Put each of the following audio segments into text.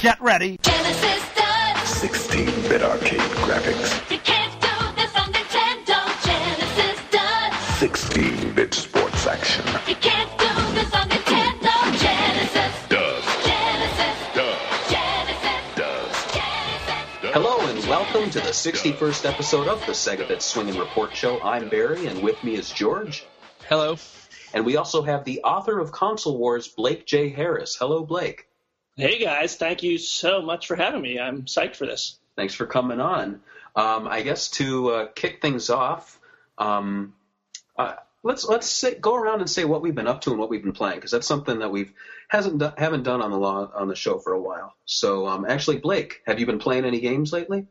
Get ready. Genesis does. 16-bit arcade graphics, You can't do this on Nintendo. Genesis does. 16-bit sports action. You can't do this on Nintendo. Genesis. Does, Genesis. does, Genesis. does. Genesis. Hello and welcome to the 61st episode of the Sega Bit Swing and Report Show. I'm Barry, and with me is George. Hello. And we also have the author of Console Wars, Blake J. Harris. Hello, Blake. Hey guys, thank you so much for having me. I'm psyched for this. Thanks for coming on. Um, I guess to uh, kick things off, um, uh, let's let's say, go around and say what we've been up to and what we've been playing because that's something that we've hasn't do, haven't done on the law, on the show for a while. So um, actually, Blake, have you been playing any games lately?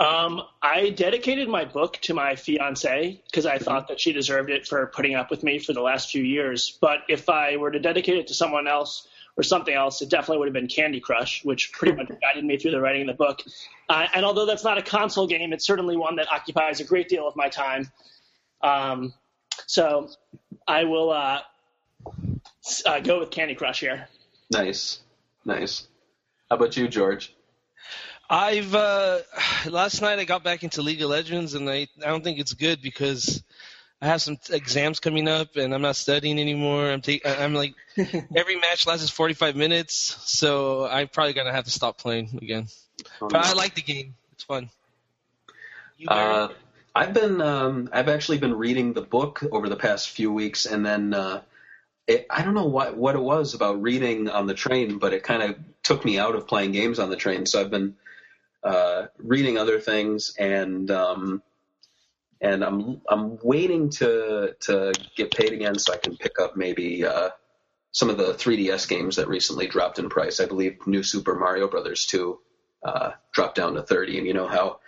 Um, I dedicated my book to my fiance because I thought that she deserved it for putting up with me for the last few years. But if I were to dedicate it to someone else or something else, it definitely would have been Candy Crush, which pretty much guided me through the writing of the book. Uh, and although that's not a console game, it's certainly one that occupies a great deal of my time. Um, so I will uh, uh, go with Candy Crush here. Nice, nice. How about you, George? I've uh, last night I got back into League of Legends and I I don't think it's good because I have some exams coming up and I'm not studying anymore. I'm take I'm like every match lasts 45 minutes, so I'm probably gonna have to stop playing again. But I like the game. It's fun. Uh, I've been um, I've actually been reading the book over the past few weeks, and then uh, it, I don't know what what it was about reading on the train, but it kind of took me out of playing games on the train. So I've been uh, reading other things, and um, and I'm I'm waiting to to get paid again so I can pick up maybe uh, some of the 3DS games that recently dropped in price. I believe New Super Mario Brothers 2 uh, dropped down to 30, and you know how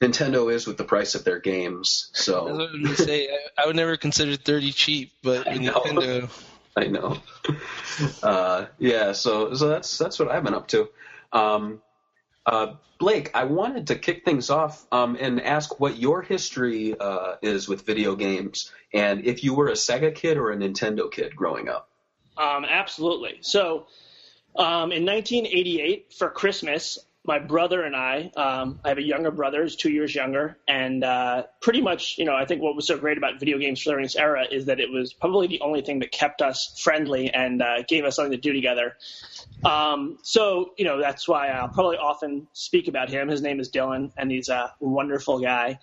Nintendo is with the price of their games. So I was say. I, I would never consider 30 cheap, but I with know. Nintendo, I know. Uh, yeah, so so that's that's what I've been up to. Um, uh, Blake, I wanted to kick things off um, and ask what your history uh, is with video games, and if you were a Sega kid or a Nintendo kid growing up. Um, absolutely. So, um, in 1988, for Christmas, my brother and I, um, I have a younger brother who's two years younger, and uh, pretty much, you know, I think what was so great about video games during this era is that it was probably the only thing that kept us friendly and uh, gave us something to do together. Um, so, you know, that's why I'll probably often speak about him. His name is Dylan, and he's a wonderful guy.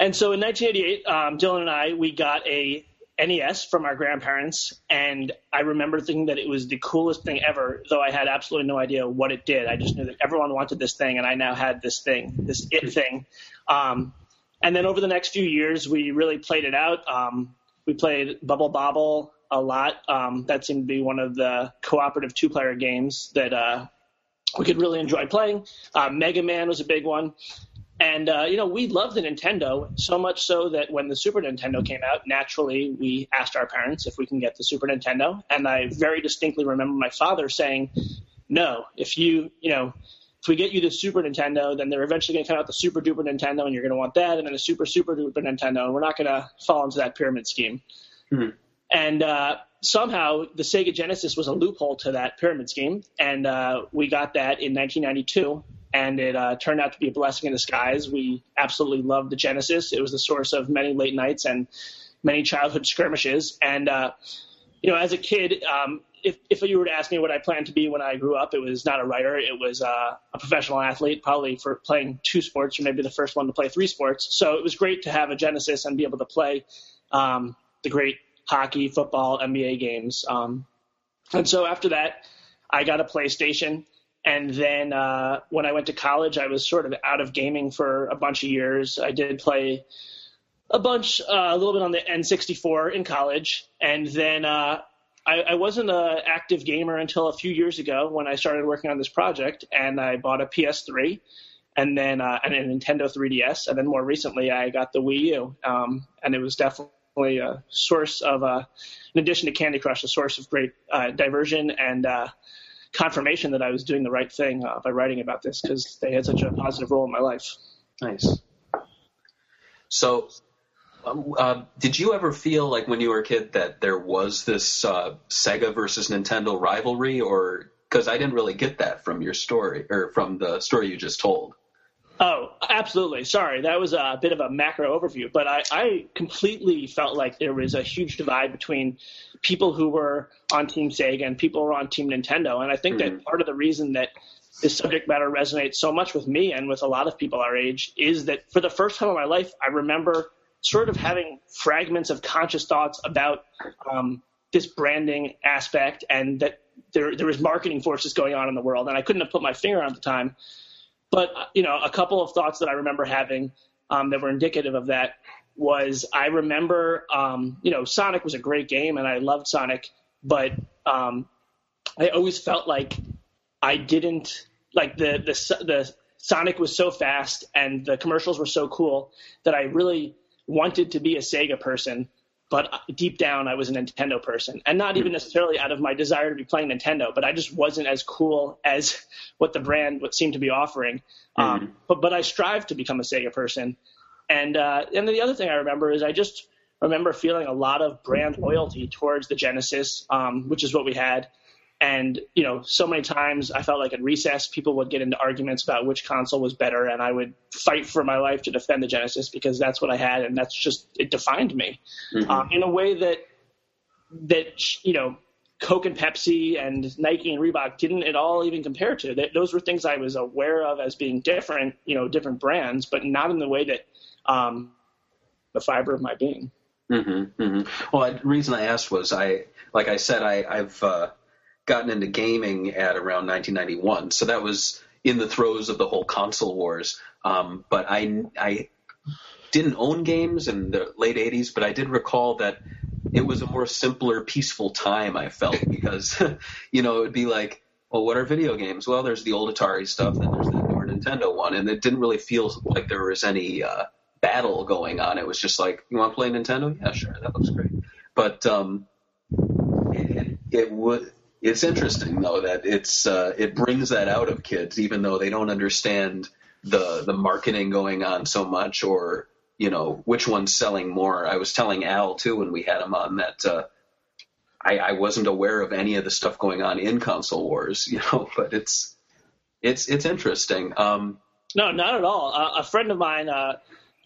And so in 1988, um, Dylan and I, we got a NES from our grandparents, and I remember thinking that it was the coolest thing ever, though I had absolutely no idea what it did. I just knew that everyone wanted this thing, and I now had this thing, this it thing. Um, and then over the next few years, we really played it out. Um, we played Bubble Bobble a lot. Um, that seemed to be one of the cooperative two-player games that uh, we could really enjoy playing. Uh, Mega Man was a big one. And uh, you know, we loved the Nintendo so much so that when the Super Nintendo came out, naturally we asked our parents if we can get the Super Nintendo. And I very distinctly remember my father saying, "No, if you, you know, if we get you the Super Nintendo, then they're eventually going to come out the Super Duper Nintendo, and you're going to want that, and then a Super Super Duper Nintendo, and we're not going to fall into that pyramid scheme." Mhm. And uh, somehow the Sega Genesis was a loophole to that pyramid scheme, and uh, we got that in 1992 and it uh, turned out to be a blessing in disguise. We absolutely loved the Genesis. It was the source of many late nights and many childhood skirmishes. And uh, you know, as a kid, um, if if you were to ask me what I planned to be when I grew up, it was not a writer. It was uh, a professional athlete, probably for playing two sports, or maybe the first one to play three sports. So it was great to have a Genesis and be able to play um, the great hockey, football, NBA games. Um, and so after that, I got a PlayStation. And then uh, when I went to college, I was sort of out of gaming for a bunch of years. I did play a bunch, uh, a little bit on the N64 in college, and then uh, I, I wasn't an active gamer until a few years ago when I started working on this project, and I bought a PS3, and then uh, and a Nintendo 3DS, and then more recently I got the Wii U, um, and it was definitely a source of, uh, in addition to Candy Crush, a source of great uh, diversion and confirmation that I was doing the right thing uh, by writing about this because they had such a positive role in my life. Nice. So, um, uh, did you ever feel like when you were a kid that there was this uh, Sega versus Nintendo rivalry, or because I didn't really get that from your story or from the story you just told. Oh, absolutely. Sorry, that was a bit of a macro overview, but I, I completely felt like there was a huge divide between people who were on Team Sega and people who were on Team Nintendo. And I think that part of the reason that this subject matter resonates so much with me and with a lot of people our age is that for the first time in my life, I remember sort of having fragments of conscious thoughts about um, this branding aspect and that there, there was marketing forces going on in the world. And I couldn't have put my finger on at the time. But uh, you know, a couple of thoughts that I remember having um, that were indicative of that was I remember, um, you know, Sonic was a great game and I loved Sonic, but um, I always felt like I didn't like the the the Sonic was so fast and the commercials were so cool that I really wanted to be a Sega person but deep down I was a Nintendo person, and not even necessarily out of my desire to be playing Nintendo, but I just wasn't as cool as what the brand would seem to be offering. Um, but but I strive to become a Sega person, and uh, and then the other thing I remember is I just remember feeling a lot of brand loyalty towards the Genesis, um, which is what we had. And you know, so many times I felt like at recess people would get into arguments about which console was better, and I would fight for my life to defend the Genesis because that's what I had, and that's just it defined me um, in a way that that you know Coke and Pepsi and Nike and Reebok didn't at all even compare to. That those were things I was aware of as being different, you know, different brands, but not in the way that um, the fiber of my being. hmm hmm Well, the reason I asked was I, like I said, I, I've uh, gotten into gaming at around 1991, so that was in the throes of the whole console wars. Um, but I, I didn't own games in the late 80s, but I did recall that it was a more simpler, peaceful time. I felt because, you know, it would be like, well, what are video games? Well, there's the old Atari stuff, then there's the newer Nintendo one, and it didn't really feel like there was any uh, battle going on. It was just like, you want to play Nintendo? Yeah, sure, that looks great. But um, it, it would. It's interesting though that it's uh, it brings that out of kids, even though they don't understand the the marketing going on so much, or you know which one's selling more. I was telling Al too when we had him on that uh, I, I wasn't aware of any of the stuff going on in console wars, you know, but it's it's it's interesting. Um, No, not at all. Uh, a friend of mine, uh,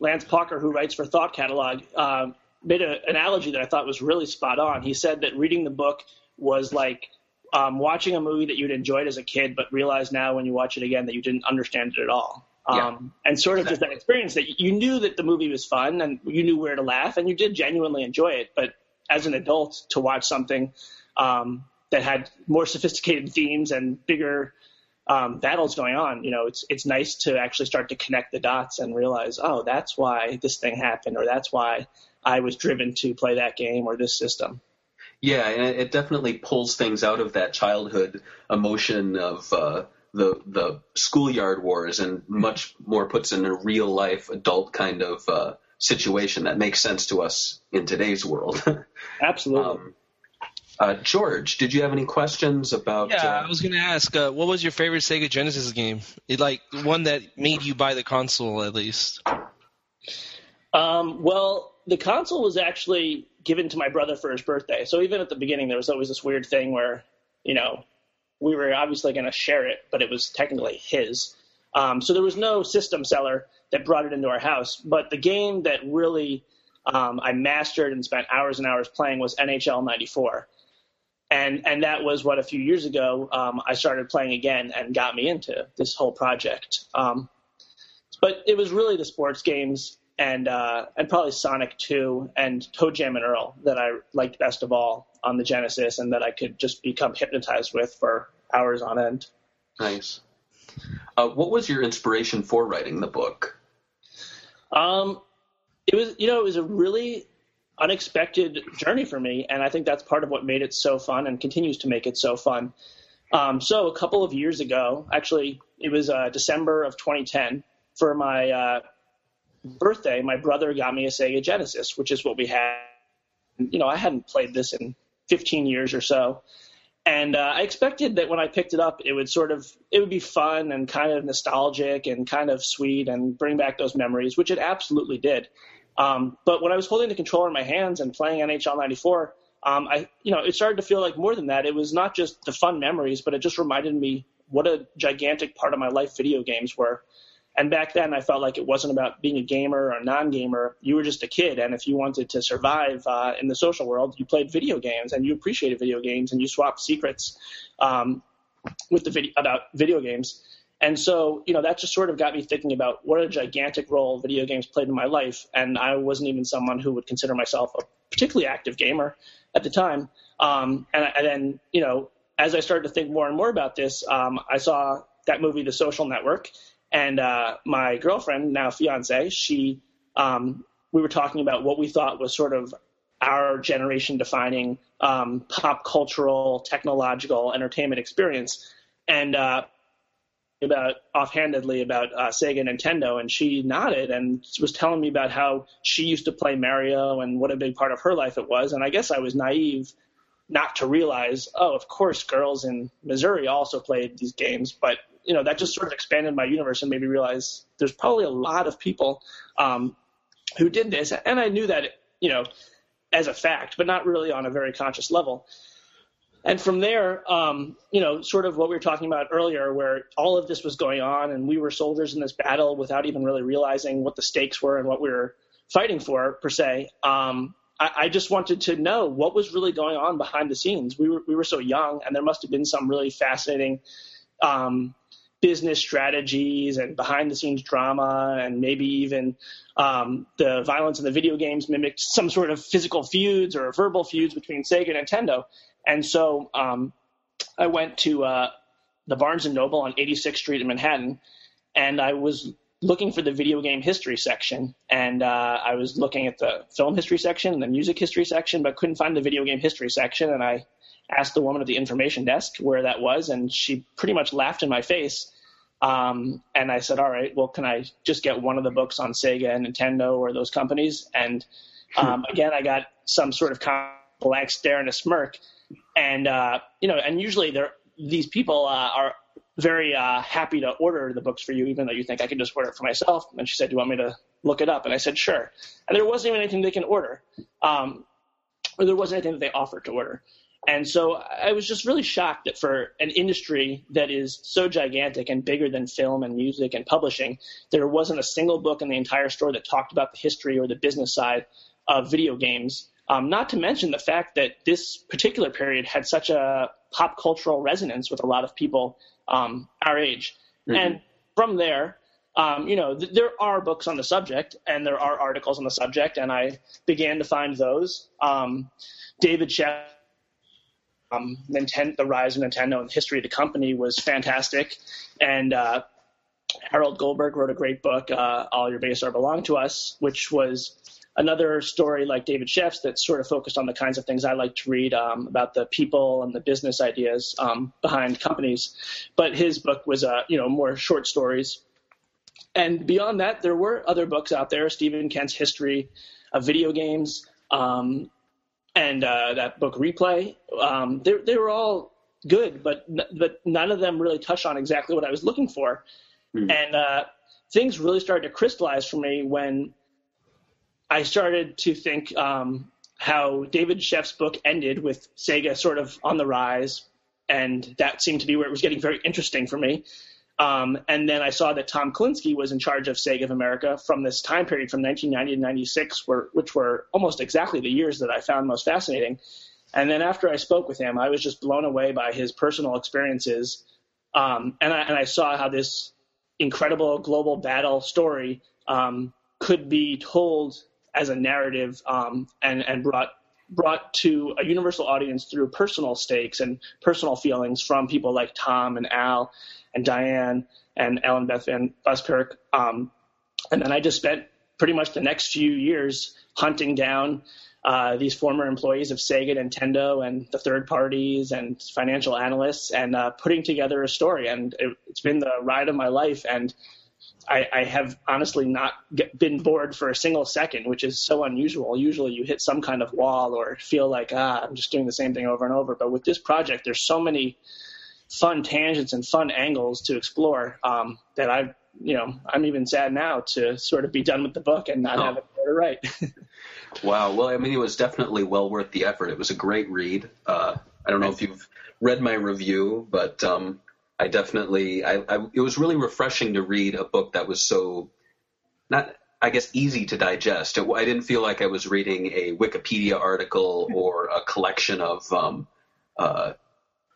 Lance Parker, who writes for Thought Catalog, uh, made an analogy that I thought was really spot on. He said that reading the book was like um, watching a movie that you'd enjoyed as a kid, but realize now when you watch it again that you didn't understand it at all. Yeah. Um, and sort of just that experience that you knew that the movie was fun and you knew where to laugh and you did genuinely enjoy it. But as an adult, to watch something um, that had more sophisticated themes and bigger um, battles going on, you know, it's it's nice to actually start to connect the dots and realize, oh, that's why this thing happened, or that's why I was driven to play that game or this system. Yeah, and it it definitely pulls things out of that childhood emotion of uh, the the schoolyard wars, and much more puts in a real life adult kind of uh, situation that makes sense to us in today's world. Absolutely. um, uh, George, did you have any questions about? Yeah, uh, I was gonna ask, uh, what was your favorite Sega Genesis game? It, like one that made you buy the console, at least. Um, well, the console was actually given to my brother for his birthday. So even at the beginning, there was always this weird thing where, you know, we were obviously going to share it, but it was technically his. Um, so there was no system seller that brought it into our house. But the game that really um, I mastered and spent hours and hours playing was NHL '94. And and that was what a few years ago um, I started playing again and got me into this whole project. Um, but it was really the sports games and uh, and probably Sonic 2 and Toe Jam and Earl that I liked best of all on the Genesis, and that I could just become hypnotized with for hours on end. nice. Uh, what was your inspiration for writing the book? Um, it was you know it was a really unexpected journey for me, and I think that's part of what made it so fun and continues to make it so fun. Um, so a couple of years ago, actually, it was uh, December of 2010 for my uh, birthday. My brother got me a Sega Genesis, which is what we had. You know, I hadn't played this in 15 years or so, and uh, I expected that when I picked it up, it would sort of it would be fun and kind of nostalgic and kind of sweet and bring back those memories, which it absolutely did. Um, but when I was holding the controller in my hands and playing NHL '94, um, I, you know, it started to feel like more than that. It was not just the fun memories, but it just reminded me what a gigantic part of my life video games were. And back then, I felt like it wasn't about being a gamer or non-gamer. You were just a kid, and if you wanted to survive uh, in the social world, you played video games, and you appreciated video games, and you swapped secrets um, with the video about video games. And so, you know, that just sort of got me thinking about what a gigantic role video games played in my life. And I wasn't even someone who would consider myself a particularly active gamer at the time. Um, and, and then, you know, as I started to think more and more about this, um, I saw that movie, The Social Network, and uh, my girlfriend, now fiance, she, um, we were talking about what we thought was sort of our generation defining um, pop cultural, technological entertainment experience. And uh, about offhandedly about uh, Sega Nintendo, and she nodded and was telling me about how she used to play Mario and what a big part of her life it was. And I guess I was naive not to realize, oh, of course, girls in Missouri also played these games. But you know, that just sort of expanded my universe and made me realize there's probably a lot of people um, who did this, and I knew that, you know, as a fact, but not really on a very conscious level. And from there, um, you know, sort of what we were talking about earlier, where all of this was going on, and we were soldiers in this battle without even really realizing what the stakes were and what we were fighting for, per se. Um, I, just wanted to know what was really going on behind the scenes. We were we were so young, and there must have been some really fascinating um, business strategies and behind the scenes drama, and maybe even um, the violence in the video games mimicked some sort of physical feuds or verbal feuds between Sega and Nintendo. And so um, I went to uh, the Barnes and Noble on 86th Street in Manhattan, and I was looking for the video game history section, and uh, I was looking at the film history section and the music history section, but couldn't find the video game history section. And I asked the woman at the information desk where that was, and she pretty much laughed in my face. Um, and I said, "All right, well, can I just get one of the books on Sega and Nintendo or those companies?" And um, again, I got some sort of blank stare and a smirk and uh, you know, and usually there these people uh, are very uh, happy to order the books for you, even though you think I can just order it for myself. And she said, "Do you want me to look it up?" And I said, "Sure." And there wasn't even anything they can order, um, or there wasn't anything that they offered to order. And so I was just really shocked that for an industry that is so gigantic and bigger than film and music and publishing, there wasn't a single book in the entire store that talked about the history or the business side of video games um, not to mention the fact that this particular period had such a pop cultural resonance with a lot of people um, our age. Mm-hmm. And from there, um, you know, th- there are books on the subject and there are articles on the subject, and I began to find those. Um, David Sheff, um, Nintendo, The Rise of Nintendo and the History of the Company was fantastic. And uh, Harold Goldberg wrote a great book, uh, All Your Base Are Belong to Us, which was another story like David Sheff's that sort of focused on the kinds of things I like to read um, about the people and the business ideas um, behind companies. But his book was, uh, you know, more short stories. And beyond that, there were other books out there. Steven Kent's History of Video Games um, and uh, that book Replay. Um, they, they were all good, but but none of them really touched on exactly what I was looking for. Mm. And uh, things really started to crystallize for me when I started to think um, how David Sheff's book ended with Sega sort of on the rise, and that seemed to be where it was getting very interesting for me. Um, and then I saw that Tom Kalinske was in charge of Sega of America from this time period from 1990 to 96, where, which were almost exactly the years that I found most fascinating. And then after I spoke with him, I was just blown away by his personal experiences. Um, and, I, and I saw how this incredible global battle story um, could be told as a narrative um, and and brought brought to a universal audience through personal stakes and personal feelings from people like Tom and Al and Diane and Ellen Beth Van Buskirk. Um, and then I just spent pretty much the next few years hunting down uh, these former employees of Sega, Nintendo, and the third parties and financial analysts, and uh, putting together a story. And it, it's been the ride of my life. And I, I have honestly not get, been bored for a single second, which is so unusual. Usually you hit some kind of wall or feel like, ah, I'm just doing the same thing over and over. But with this project, there's so many fun tangents and fun angles to explore um, that I've you know, I'm even sad now to sort of be done with the book and not Oh. have it to write. Wow. Well, I mean, it was definitely well worth the effort. It was a great read. Uh, I don't know if you've read my review, but um, I definitely, I, I, it was really refreshing to read a book that was so not, I guess, easy to digest. It, I didn't feel like I was reading a Wikipedia article or a collection of, um, uh,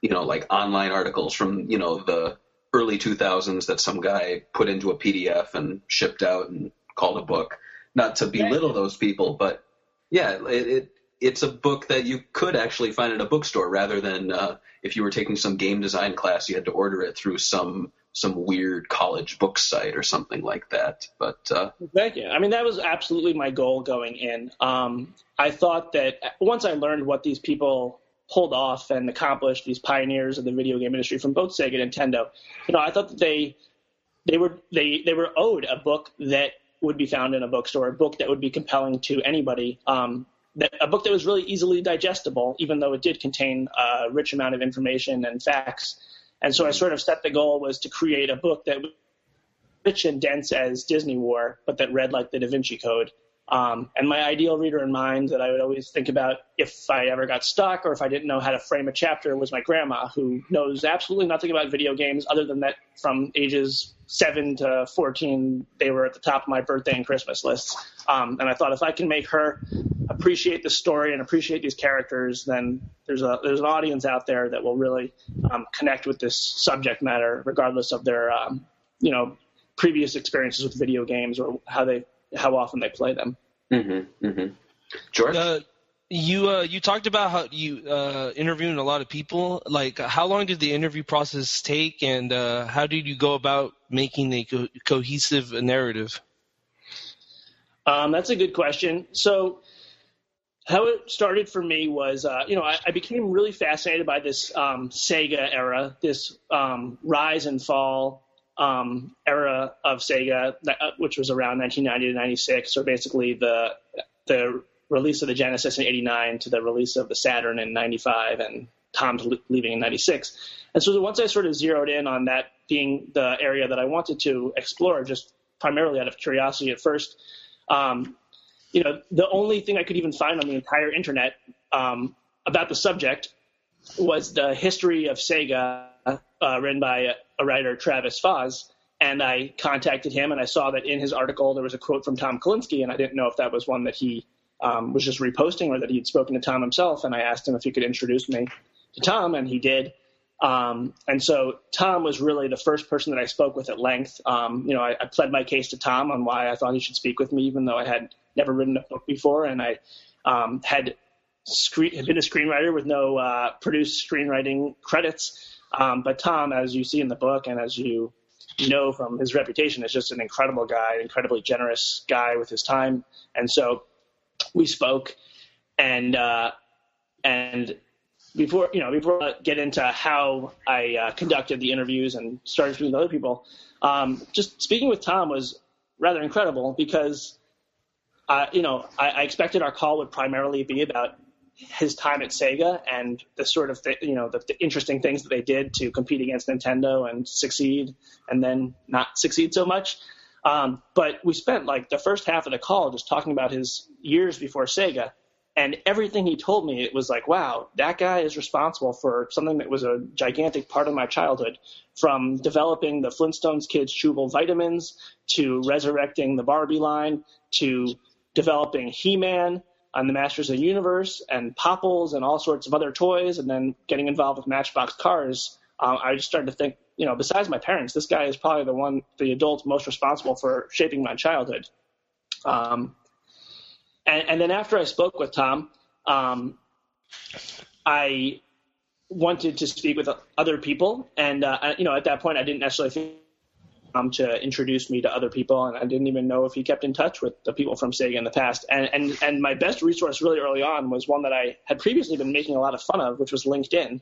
you know, like online articles from, you know, the early 2000s that some guy put into a PDF and shipped out and called a book. Not to belittle those people, but yeah, it, it it's a book that you could actually find at a bookstore rather than uh, if you were taking some game design class, you had to order it through some some weird college book site or something like that. But uh, Thank you. I mean, that was absolutely my goal going in. Um, I thought that once I learned what these people pulled off and accomplished, these pioneers of the video game industry from both Sega and Nintendo, you know, I thought that they they were they they were owed a book that would be found in a bookstore, a book that would be compelling to anybody. Um, that, a book that was really easily digestible, even though it did contain a rich amount of information and facts. And so I sort of set the goal was to create a book that was rich and dense as Disney War, but that read like the Da Vinci Code. Um, and my ideal reader in mind that I would always think about if I ever got stuck or if I didn't know how to frame a chapter was my grandma, who knows absolutely nothing about video games other than that from ages 7 to 14, they were at the top of my birthday and Christmas lists. Um, and I thought if I can make her appreciate the story and appreciate these characters, then there's a there's an audience out there that will really um, connect with this subject matter, regardless of their um, you know previous experiences with video games or how they how often they play them. mm-hmm, mm-hmm. George, Uh, you uh, you talked about how you uh, interviewing a lot of people. Like, how long did the interview process take, and uh, how did you go about making a co- cohesive narrative? Um, that's a good question. So, how it started for me was, uh, you know, I, I became really fascinated by this um, Sega era, this um, rise and fall um, era of Sega, uh, which was around 1990 to 96, or basically the the release of the Genesis in '89 to the release of the Saturn in '95, and Tom's leaving in '96. And so once I sort of zeroed in on that being the area that I wanted to explore, just primarily out of curiosity at first, um, you know, the only thing I could even find on the entire internet um, about the subject was the history of Sega, uh, written by a, writer, Travis Fahs. And I contacted him, and I saw that in his article there was a quote from Tom Kalinske, and I didn't know if that was one that he um, was just reposting or that he had spoken to Tom himself. And I asked him if he could introduce me to Tom, and he did. Um, and so Tom was really the first person that I spoke with at length. Um, you know, I, I pled my case to Tom on why I thought he should speak with me, even though I had never written a book before, and I um, had, screen, had been a screenwriter with no uh, produced screenwriting credits. Um, but Tom, as you see in the book, and as you know from his reputation, is just an incredible guy, incredibly generous guy with his time. And so we spoke, and uh, and before you know before I get into how I uh, conducted the interviews and started speaking to other people, um, just speaking with Tom was rather incredible because uh, you know I, I expected our call would primarily be about his time at Sega and the sort of th- you know the, the interesting things that they did to compete against Nintendo and succeed and then not succeed so much. Um, but we spent like the first half of the call just talking about his years before Sega, and everything he told me, it was like, wow, that guy is responsible for something that was a gigantic part of my childhood, from developing the Flintstones kids chewable vitamins to resurrecting the Barbie line to developing He-Man on the Masters of the Universe and Popples and all sorts of other toys, and then getting involved with Matchbox cars. Um, I just started to think, you know, besides my parents, this guy is probably the one, the adult most responsible for shaping my childhood. Um, and, and then after I spoke with Tom, um, I wanted to speak with other people, and uh, you know, at that point, I didn't necessarily think um, to introduce me to other people, and I didn't even know if he kept in touch with the people from Sega in the past. And and and my best resource really early on was one that I had previously been making a lot of fun of, which was LinkedIn,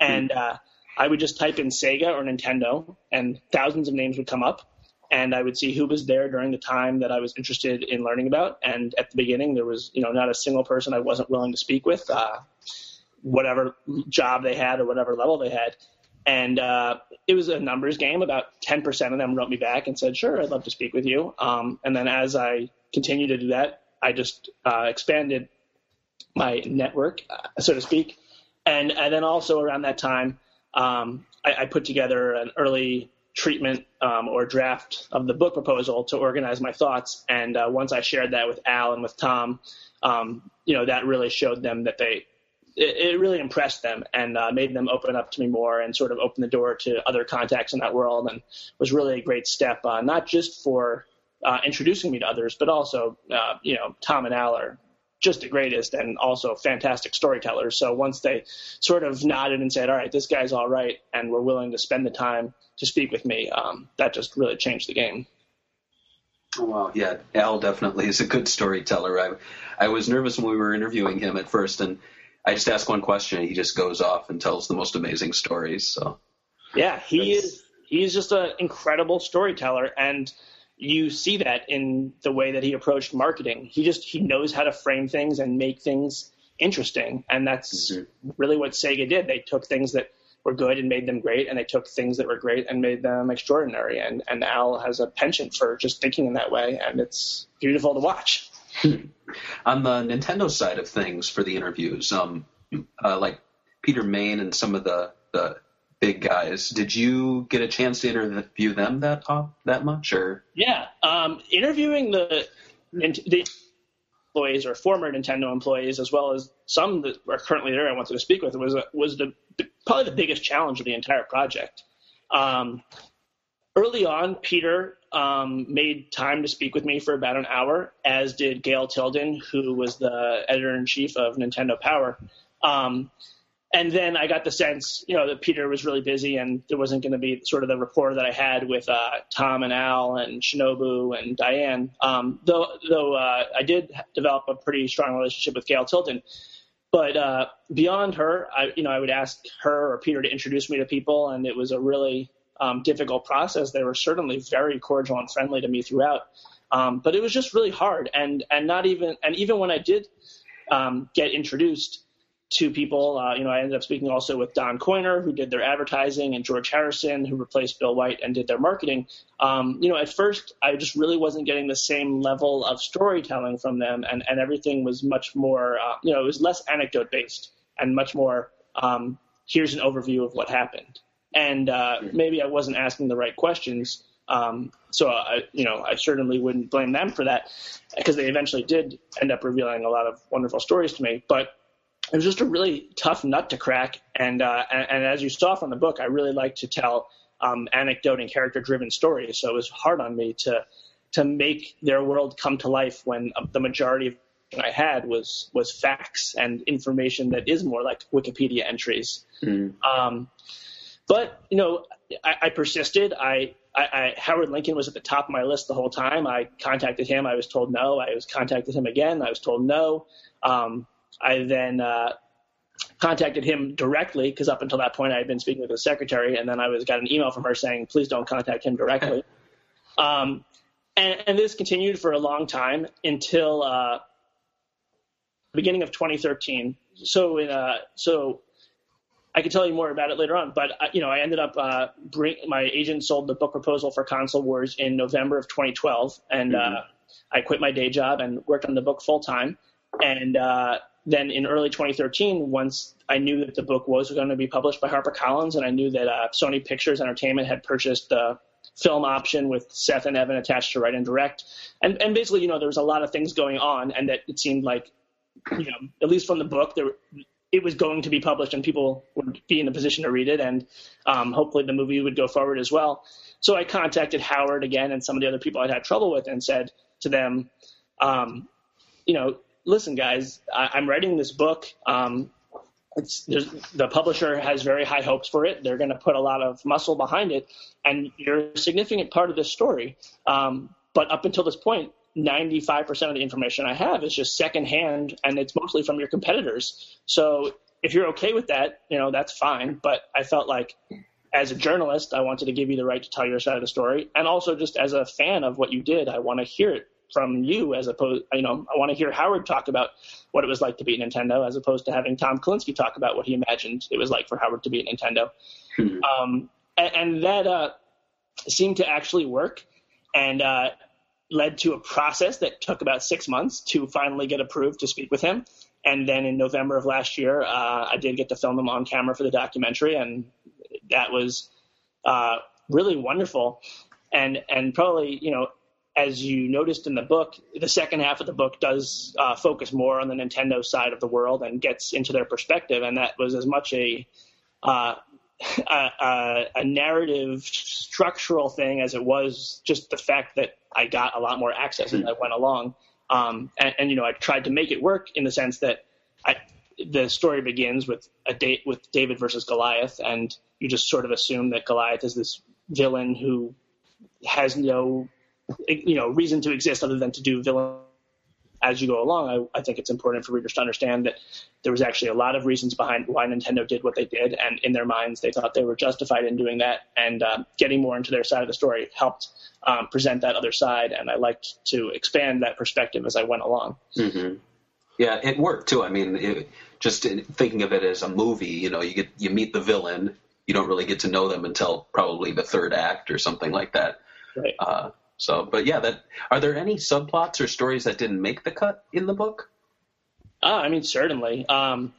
and uh, I would just type in Sega or Nintendo, and thousands of names would come up. And I would see who was there during the time that I was interested in learning about. And at the beginning, there was, you know, not a single person I wasn't willing to speak with, uh, whatever job they had or whatever level they had. And uh, it was a numbers game. About 10% of them wrote me back and said, "Sure, I'd love to speak with you." Um, and then as I continued to do that, I just uh, expanded my network, uh, so to speak. And, and then also around that time, um, I, I put together an early treatment um, or draft of the book proposal to organize my thoughts. And uh, once I shared that with Al and with Tom, um, you know, that really showed them that they, it, it really impressed them and uh, made them open up to me more and sort of open the door to other contacts in that world and was really a great step, uh, not just for uh, introducing me to others, but also, uh, you know, Tom and Al are just the greatest and also fantastic storytellers. So once they sort of nodded and said, all right, this guy's all right, and were willing to spend the time to speak with me, um, that just really changed the game. Oh, wow, yeah, Al definitely is a good storyteller. I, I was nervous when we were interviewing him at first, and I just ask one question, and he just goes off and tells the most amazing stories. So, yeah, he is. He's just an incredible storyteller, and you see that in the way that he approached marketing. He just he knows how to frame things and make things interesting, and that's mm-hmm. really what Sega did. They took things that were good and made them great, and they took things that were great and made them extraordinary. And and Al has a penchant for just thinking in that way, and it's beautiful to watch. On the Nintendo side of things, for the interviews, um, uh, like Peter Main and some of the the big guys. Did you get a chance to interview them that uh, that much, or? Yeah, um, interviewing the the employees or former Nintendo employees, as well as some that are currently there, I wanted to speak with, was was the probably the biggest challenge of the entire project. Um, early on, Peter um, made time to speak with me for about an hour, as did Gail Tilden, who was the editor in chief of Nintendo Power. Um, and then I got the sense, you know, that Peter was really busy and there wasn't going to be sort of the rapport that I had with uh, Tom and Al and Shinobu and Diane. Um, though, though uh, I did develop a pretty strong relationship with Gail Tilden. But uh, beyond her, I, you know, I would ask her or Peter to introduce me to people, and it was a really um, difficult process. They were certainly very cordial and friendly to me throughout, um, but it was just really hard. And and not even and even when I did um, get introduced, to people. Uh, you know, I ended up speaking also with Don Coyner, who did their advertising, and George Harrison, who replaced Bill White and did their marketing. Um, you know, at first, I just really wasn't getting the same level of storytelling from them, and, and everything was much more, uh, you know, it was less anecdote based and much more, um, here's an overview of what happened. And uh, maybe I wasn't asking the right questions. Um, so I, you know, I certainly wouldn't blame them for that because they eventually did end up revealing a lot of wonderful stories to me. But it was just a really tough nut to crack. And, uh, and, and as you saw from the book, I really like to tell um, anecdote and character driven stories. So it was hard on me to to make their world come to life when uh, the majority of I had was was facts and information that is more like Wikipedia entries. Mm. Um, but you know, I, I persisted. I, I, I, Howard Lincoln was at the top of my list the whole time. I contacted him. I was told no. I was contacted him again. I was told no. Um, I then uh, contacted him directly because up until that point I had been speaking with his secretary, and then I was got an email from her saying, "Please don't contact him directly." um, and, and, this continued for a long time until uh, beginning of 2013. So in uh, so I can tell you more about it later on, but uh, you know I ended up uh, bring my agent sold the book proposal for Console Wars in November of 2012, and uh, mm-hmm. I quit my day job and worked on the book full time. And uh, then in early 2013, once I knew that the book was going to be published by HarperCollins, and I knew that uh, Sony Pictures Entertainment had purchased the film option with Seth and Evan attached to write and direct, and and basically, you know, there was a lot of things going on, and that it seemed like, you know, at least from the book, there it was going to be published and people would be in a position to read it, and um, hopefully the movie would go forward as well. So I contacted Howard again and some of the other people I'd had trouble with, and said to them, um, you know, listen, guys, I, am writing this book. Um, the publisher has very high hopes for it. They're going to put a lot of muscle behind it, and you're a significant part of this story. Um, but up until this point, 95% of the information I have is just secondhand, and it's mostly from your competitors. So if you're okay with that, you know that's fine. But I felt like, as a journalist, I wanted to give you the right to tell your side of the story, and also just as a fan of what you did, I want to hear it from you as opposed, you know, I want to hear Howard talk about what it was like to be at Nintendo as opposed to having Tom Kalinske talk about what he imagined it was like for Howard to be at Nintendo. Mhm. um, and, and that uh, seemed to actually work, and uh, led to a process that took about six months to finally get approved to speak with him. And then in November of last year, uh, I did get to film him on camera for the documentary, and that was uh, really wonderful. And and probably you know, as you noticed in the book, the second half of the book does uh, focus more on the Nintendo side of the world and gets into their perspective, and that was as much a uh, a, a, narrative structural thing as it was just the fact that I got a lot more access as I went along. Um, and, and you know, I tried to make it work in the sense that I, the story begins with a date with David versus Goliath, and you just sort of assume that Goliath is this villain who has no, you know, reason to exist other than to do villain. As you go along, I, I think it's important for readers to understand that there was actually a lot of reasons behind why Nintendo did what they did, and in their minds, they thought they were justified in doing that. And uh, getting more into their side of the story helped um, present that other side, and I liked to expand that perspective as I went along. hmm Yeah, it worked too. I mean, it, just in, thinking of it as a movie, you know, you get you meet the villain, you don't really get to know them until probably the third act or something like that. Right. Uh, so, but yeah, that are there any subplots or stories that didn't make the cut in the book? Ah, I mean, certainly. Um,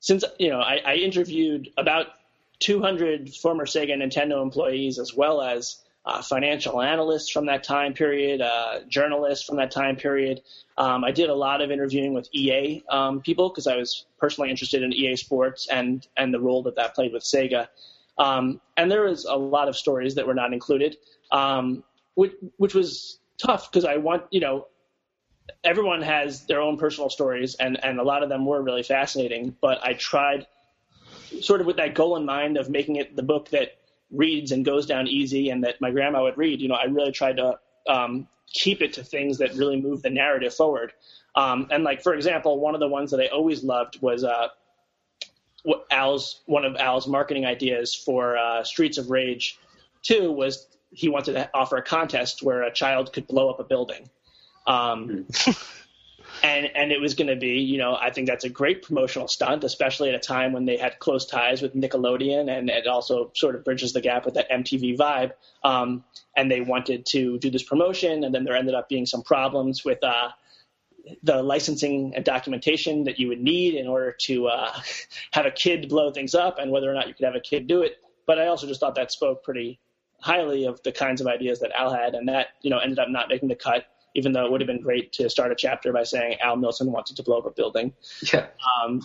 since you know, I, I interviewed about 200 former Sega Nintendo employees, as well as uh, financial analysts from that time period, uh, journalists from that time period. Um, I did a lot of interviewing with EA um, people because I was personally interested in EA Sports and and the role that that played with Sega. Um, and there was a lot of stories that were not included, um, which, which was tough because I want you know everyone has their own personal stories, and, and a lot of them were really fascinating. But I tried, sort of with that goal in mind of making it the book that reads and goes down easy, and that my grandma would read. You know, I really tried to um, keep it to things that really move the narrative forward. Um, and like for example, one of the ones that I always loved was uh, Al's one of Al's marketing ideas for uh, Streets of Rage 2 was he wanted to offer a contest where a child could blow up a building. Um, and and it was going to be, you know, I think that's a great promotional stunt, especially at a time when they had close ties with Nickelodeon, and it also sort of bridges the gap with that MTV vibe. Um, and they wanted to do this promotion, and then there ended up being some problems with uh, the licensing and documentation that you would need in order to uh, have a kid blow things up, and whether or not you could have a kid do it. But I also just thought that spoke pretty highly of the kinds of ideas that Al had, and that you know ended up not making the cut even though it would have been great to start a chapter by saying Al Nilsen wanted to blow up a building. Yeah. Um,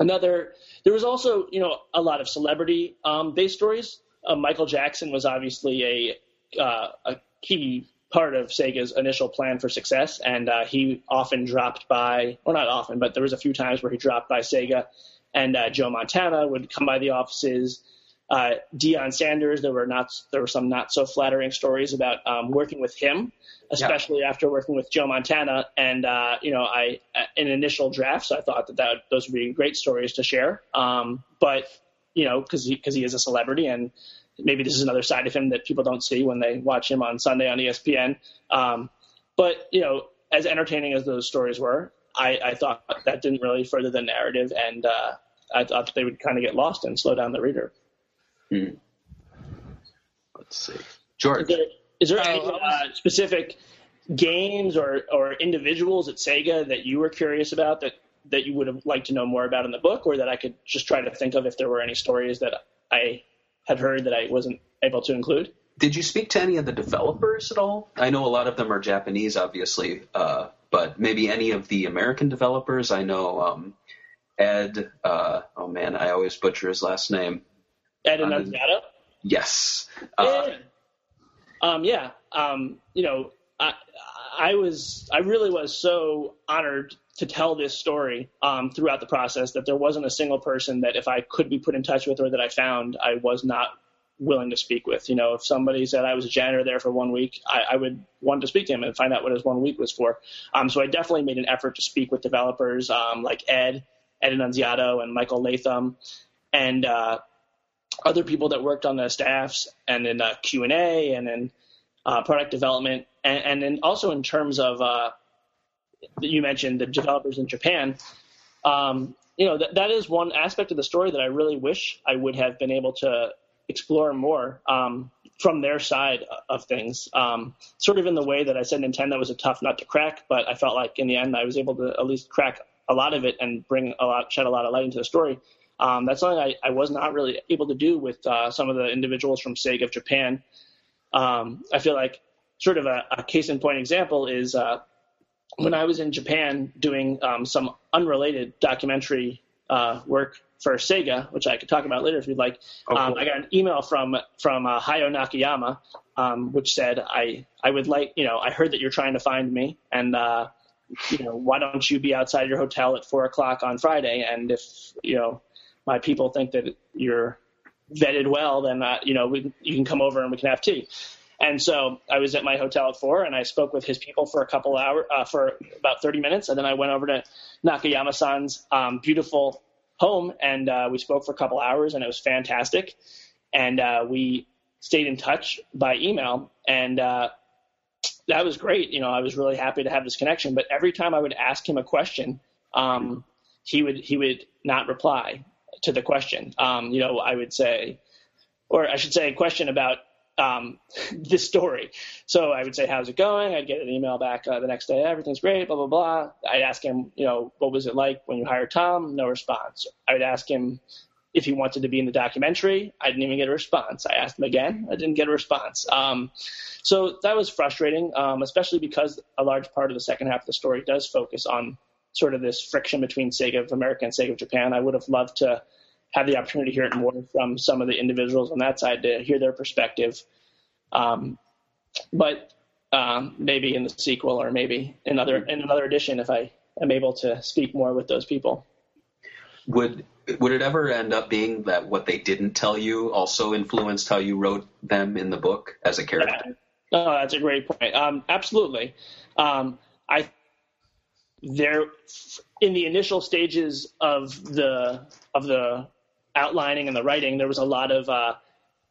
another, there was also, you know, a lot of celebrity um, based stories. Uh, Michael Jackson was obviously a uh, a key part of Sega's initial plan for success, and uh, he often dropped by, well, not often, but there was a few times where he dropped by Sega, and uh, Joe Montana would come by the offices. Uh, Deion Sanders, there were not there were some not so flattering stories about um, working with him, especially after working with Joe Montana. And uh, you know, I in initial drafts, I thought that, that those would be great stories to share. Um, but you know, because he because he is a celebrity, and maybe this is another side of him that people don't see when they watch him on Sunday on ESPN. Um, but you know, as entertaining as those stories were, I, I thought that didn't really further the narrative, and uh, I thought that they would kind of get lost and slow down the reader. Let's see. Is there, is there Oh, any uh, specific games or, or individuals at Sega that you were curious about that, that you would have liked to know more about in the book, or that I could just try to think of if there were any stories that I had heard that I wasn't able to include? Did you speak to any of the developers at all? I know a lot of them are Japanese, obviously, uh, but maybe any of the American developers. I know um, Ed. Uh, oh man, I always butcher his last name. Ed Um, Annunziata? Yes. Uh, yeah. Um, yeah. Um, you know, I, I was, I really was so honored to tell this story um, throughout the process that there wasn't a single person that if I could be put in touch with or that I found, I was not willing to speak with. You know, if somebody said I was a janitor there for one week, I, I would want to speak to him and find out what his one week was for. Um, so I definitely made an effort to speak with developers um, like Ed, Ed Annunziata, and Michael Latham, and uh, other people that worked on the staffs and in uh, Q and in uh, product development, and, and then also in terms of uh, you mentioned the developers in Japan. Um, you know, that that is one aspect of the story that I really wish I would have been able to explore more um, from their side of things. Um, sort of in the way that I said Nintendo was a tough nut to crack, but I felt like in the end I was able to at least crack a lot of it and bring a lot, shed a lot of light into the story. Um, that's something I, I was not really able to do with uh, some of the individuals from Sega of Japan. Um, I feel like sort of a, a case in point example is uh, when I was in Japan doing um, some unrelated documentary uh, work for Sega, which I could talk about later if you'd like. Oh, um. I got an email from from uh, Hayao Nakayama, um, which said I I would like you know I heard that you're trying to find me and uh, you know why don't you be outside your hotel at four o'clock on Friday and if you know my people think that you're vetted well then uh, you know we, you can come over and we can have tea. And so I was at my hotel at four, and I spoke with his people for a couple hours, uh, for about 30 minutes, and then I went over to Nakayama-san's um, beautiful home, and uh, we spoke for a couple hours, and it was fantastic. And uh, we stayed in touch by email, and uh, that was great. You know, I was really happy to have this connection. But every time I would ask him a question, um, he would he would not reply to the question. Um, you know, I would say, or I should say, a question about um, this story. So I would say, "How's it going?" I'd get an email back uh, the next day. Everything's great. Blah blah blah. I'd ask him, you know, what was it like when you hired Tom? No response. I would ask him if he wanted to be in the documentary. I didn't even get a response. I asked him again. I didn't get a response. Um, so that was frustrating, um, especially because a large part of the second half of the story does focus on sort of this friction between Sega of America and Sega of Japan. I would have loved to have the opportunity to hear it more from some of the individuals on that side to hear their perspective. Um, but um, maybe in the sequel or maybe in another in another edition if I am able to speak more with those people. Would would it ever end up being that what they didn't tell you also influenced how you wrote them in the book as a character? Oh, that's a great point. Um, absolutely. Um, I there in the initial stages of the of the outlining and the writing, there was a lot of uh,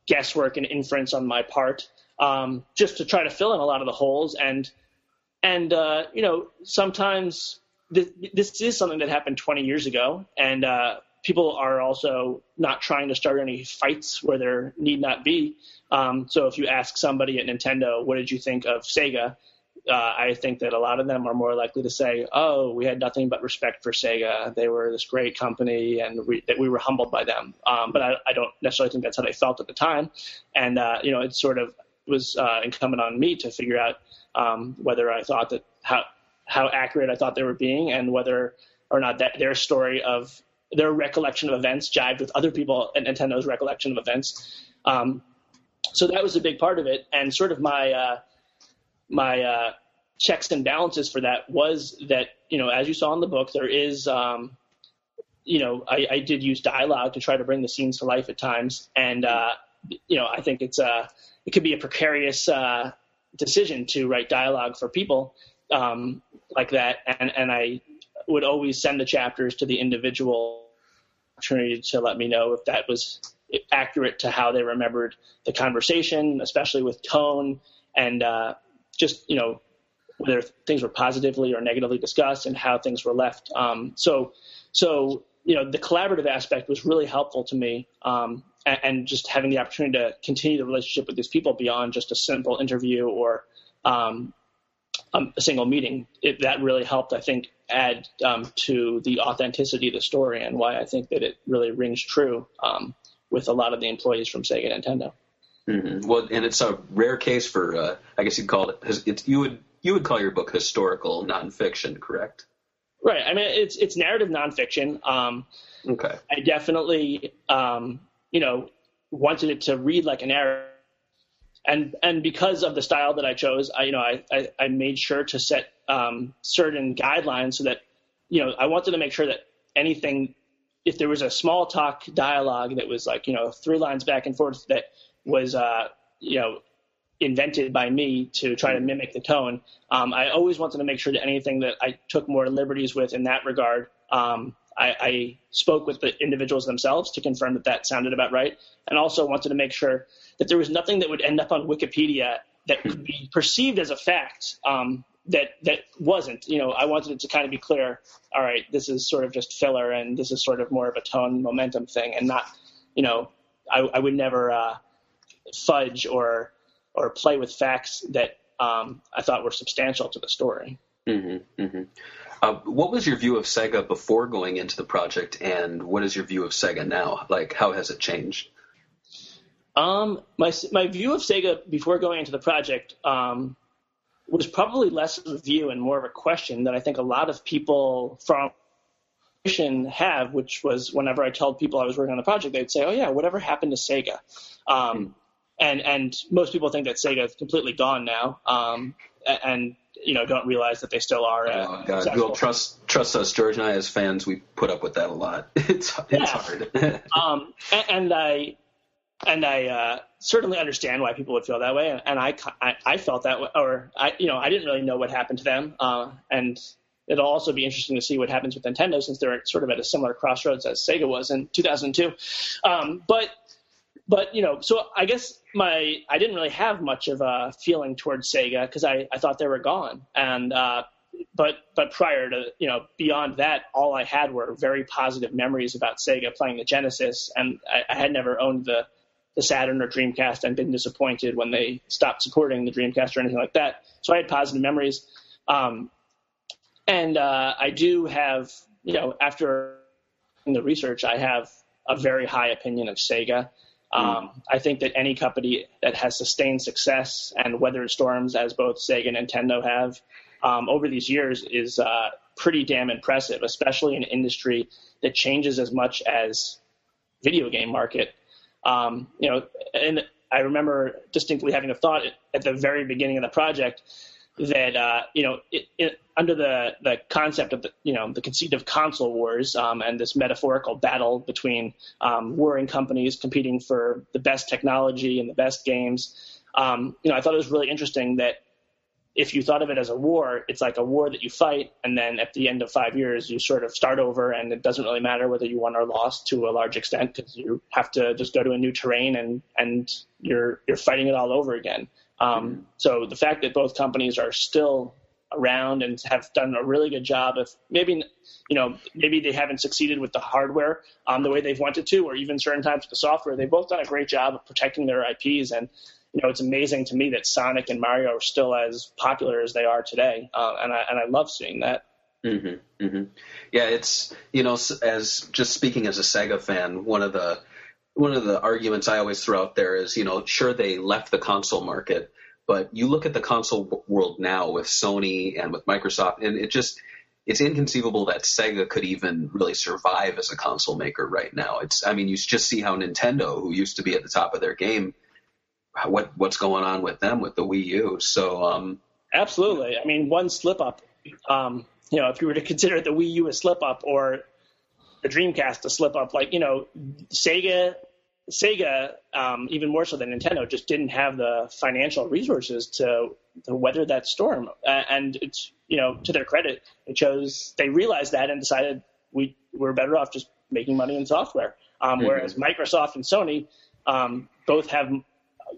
guesswork and inference on my part, um, just to try to fill in a lot of the holes. And and uh, you know, sometimes this, this is something that happened 20 years ago, and uh, people are also not trying to start any fights where there need not be. Um, so if you ask somebody at Nintendo, what did you think of Sega? Uh, I think that a lot of them are more likely to say, "Oh, we had nothing but respect for Sega. They were this great company, and we, that we were humbled by them." Um, but I, I don't necessarily think that's how they felt at the time. And uh, you know, it sort of was uh, incumbent on me to figure out um, whether I thought that how how accurate I thought they were being, and whether or not that their story of their recollection of events jived with other people at Nintendo's recollection of events. Um, so that was a big part of it, and sort of my uh, my uh, checks and balances for that was that you know as you saw in the book there is um, you know I, I did use dialogue to try to bring the scenes to life at times, and uh, you know I think it's a it could be a precarious uh, decision to write dialogue for people um, like that, and and I would always send the chapters to the individual opportunity to let me know if that was accurate to how they remembered the conversation, especially with tone. And uh, just you know whether things were positively or negatively discussed and how things were left. Um, so so you know the collaborative aspect was really helpful to me. Um, and, and just having the opportunity to continue the relationship with these people beyond just a simple interview or um, um, a single meeting, it, that really helped, I think, add um, to the authenticity of the story and why I think that it really rings true um, with a lot of the employees from Sega Nintendo. Hmm Well, and it's a rare case for, uh, I guess you'd call it. It's, you would you would call your book historical nonfiction, correct? Right. I mean, it's it's narrative nonfiction. Um, Okay. I definitely, um, you know, wanted it to read like a narrative. And and because of the style that I chose, I you know I I, I made sure to set um, certain guidelines so that you know I wanted to make sure that anything, if there was a small talk dialogue that was like you know three lines back and forth that was uh, you know invented by me to try to mimic the tone. Um, I always wanted to make sure that anything that I took more liberties with in that regard, um, I, I spoke with the individuals themselves to confirm that that sounded about right, and also wanted to make sure that there was nothing that would end up on Wikipedia that could be perceived as a fact um, that that wasn't. You know, I wanted it to kind of be clear. All right, this is sort of just filler, and this is sort of more of a tone momentum thing, and not, you know, I, I would never uh, fudge or or play with facts that um, I thought were substantial to the story. Mm-hmm, mm-hmm. Uh, what was your view of Sega before going into the project, and what is your view of Sega now? Like, how has it changed? Um, my my view of Sega before going into the project um, was probably less of a view and more of a question that I think a lot of people from have, which was whenever I told people I was working on the project, they'd say, "Oh yeah, whatever happened to Sega?" Um, and and most people think that Sega is completely gone now, um, and you know don't realize that they still are. Uh, Oh, God. Well, trust trust us, George and I, as fans, we put up with that a lot. It's it's Yeah. hard. um, and, and I and I uh, certainly understand why people would feel that way, and, and I, I I felt that way, or I you know I didn't really know what happened to them, uh, and it'll also be interesting to see what happens with Nintendo since they're sort of at a similar crossroads as Sega was in 2002. Um, but but you know, so I guess my I didn't really have much of a feeling towards Sega because I, I thought they were gone, and uh, but but prior to you know beyond that, all I had were very positive memories about Sega playing the Genesis, and I, I had never owned the the Saturn or Dreamcast and been disappointed when they stopped supporting the Dreamcast or anything like that. So I had positive memories, um, and uh, I do have you know after the research, I have a very high opinion of Sega. Um, I think that any company that has sustained success and weathered storms, as both Sega and Nintendo have, um, over these years, is uh, pretty damn impressive, especially in an industry that changes as much as video game market. Um, you know, and I remember distinctly having a thought at the very beginning of the project that uh, you know, it, it, under the the concept of the you know the conceit of console wars um, and this metaphorical battle between um, warring companies competing for the best technology and the best games. Um, you know, I thought it was really interesting that if you thought of it as a war, it's like a war that you fight, and then at the end of five years, you sort of start over, and it doesn't really matter whether you won or lost to a large extent because you have to just go to a new terrain and and you're you're fighting it all over again. Um, so the fact that both companies are still around and have done a really good job of maybe you know maybe they haven't succeeded with the hardware um, the way they've wanted to, or even certain times with the software, they've both done a great job of protecting their IPs and you know, it's amazing to me that Sonic and Mario are still as popular as they are today, uh, and I and I love seeing that. hmm hmm Yeah, it's you know, as just speaking as a Sega fan, one of the one of the arguments I always throw out there is, you know, sure they left the console market, but you look at the console world now with Sony and with Microsoft, and it just it's inconceivable that Sega could even really survive as a console maker right now. It's I mean, you just see how Nintendo, who used to be at the top of their game, what what's going on with them with the Wii U. So um, Absolutely. I mean, one slip up, um, you know, if you were to consider the Wii U a slip up or the Dreamcast a slip up, like you know, Sega, Sega, um, even more so than Nintendo, just didn't have the financial resources to, to weather that storm. Uh, and it's you know, to their credit, they chose they realized that and decided we we're better off just making money in software. Um, Whereas Microsoft and Sony um, both have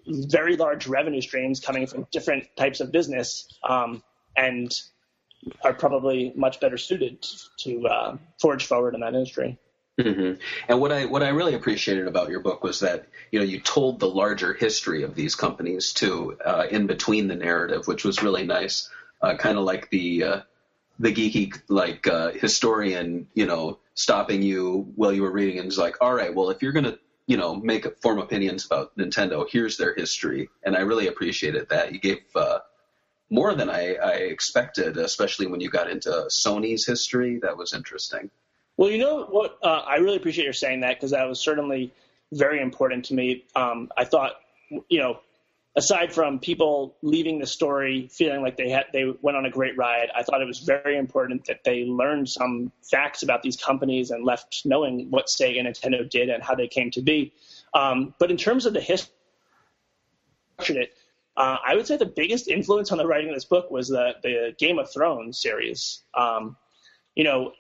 very large revenue streams coming from different types of business um, and are probably much better suited to uh, forge forward in that industry. Hmm And what I what I really appreciated about your book was that you know you told the larger history of these companies too uh, in between the narrative, which was really nice. Uh, kind of like the uh, the geeky like uh, historian, you know, stopping you while you were reading and was like, all right, well, if you're gonna you know make form opinions about Nintendo, here's their history, and I really appreciated that you gave. Uh, more than I, I expected, especially when you got into Sony's history. That was interesting. Well, you know what? Uh, I really appreciate your saying that because that was certainly very important to me. Um, I thought, you know, aside from people leaving the story feeling like they had they went on a great ride, I thought it was very important that they learned some facts about these companies and left knowing what Sega and Nintendo did and how they came to be. Um, but in terms of the history, it, uh, I would say the biggest influence on the writing of this book was the the Game of Thrones series. Um, you know,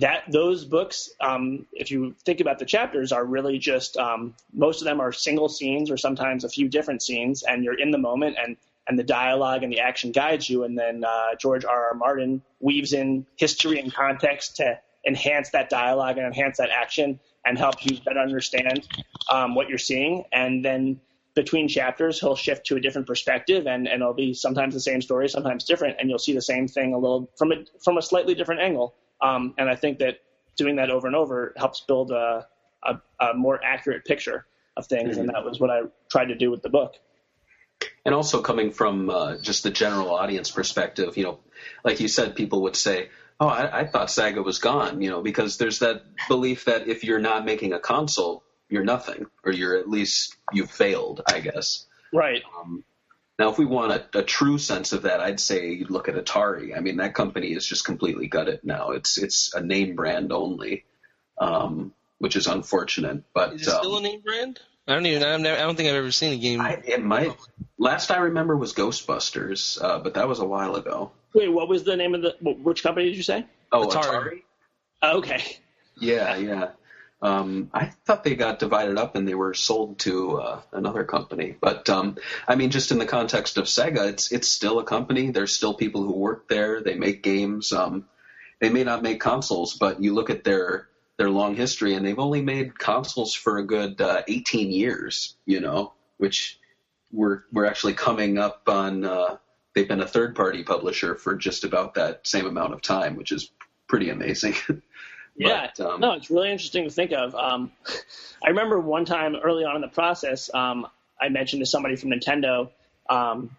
that those books, um, if you think about the chapters, are really just um, most of them are single scenes or sometimes a few different scenes, and you're in the moment and and the dialogue and the action guides you, and then uh, George R. R. Martin weaves in history and context to enhance that dialogue and enhance that action and help you better understand um, what you're seeing. And then between chapters, he'll shift to a different perspective, and, and it'll be sometimes the same story, sometimes different, and you'll see the same thing a little from a from a slightly different angle. Um, and I think that doing that over and over helps build a, a, a more accurate picture of things, and that was what I tried to do with the book. And also coming from uh, just the general audience perspective, you know, like you said, people would say, "Oh, I, I thought Sega was gone," you know, because there's that belief that if you're not making a console, you're nothing, or you're at least you've failed, I guess. Right. Um, now, if we want a, a true sense of that, I'd say you'd look at Atari. I mean, that company is just completely gutted now. It's it's a name brand only, um, which is unfortunate. But Is it still um, a name brand? I don't even. I've never, I don't think I've ever seen a game. I, it might. Last I remember was Ghostbusters, uh, but that was a while ago. Wait, what was the name of the? Which company did you say? Oh, Atari. Atari. Oh, okay. Yeah, yeah. Um, I thought they got divided up and they were sold to uh, another company. But um, I mean, just in the context of Sega, it's it's still a company. There's still people who work there. They make games. Um, they may not make consoles, but you look at their their long history, and they've only made consoles for a good uh, 18 years. You know, which we're we're actually coming up on. Uh, they've been a third party publisher for just about that same amount of time, which is pretty amazing. Yeah, But, um, no, it's really interesting to think of. Um, I remember one time early on in the process, um, I mentioned to somebody from Nintendo. Um,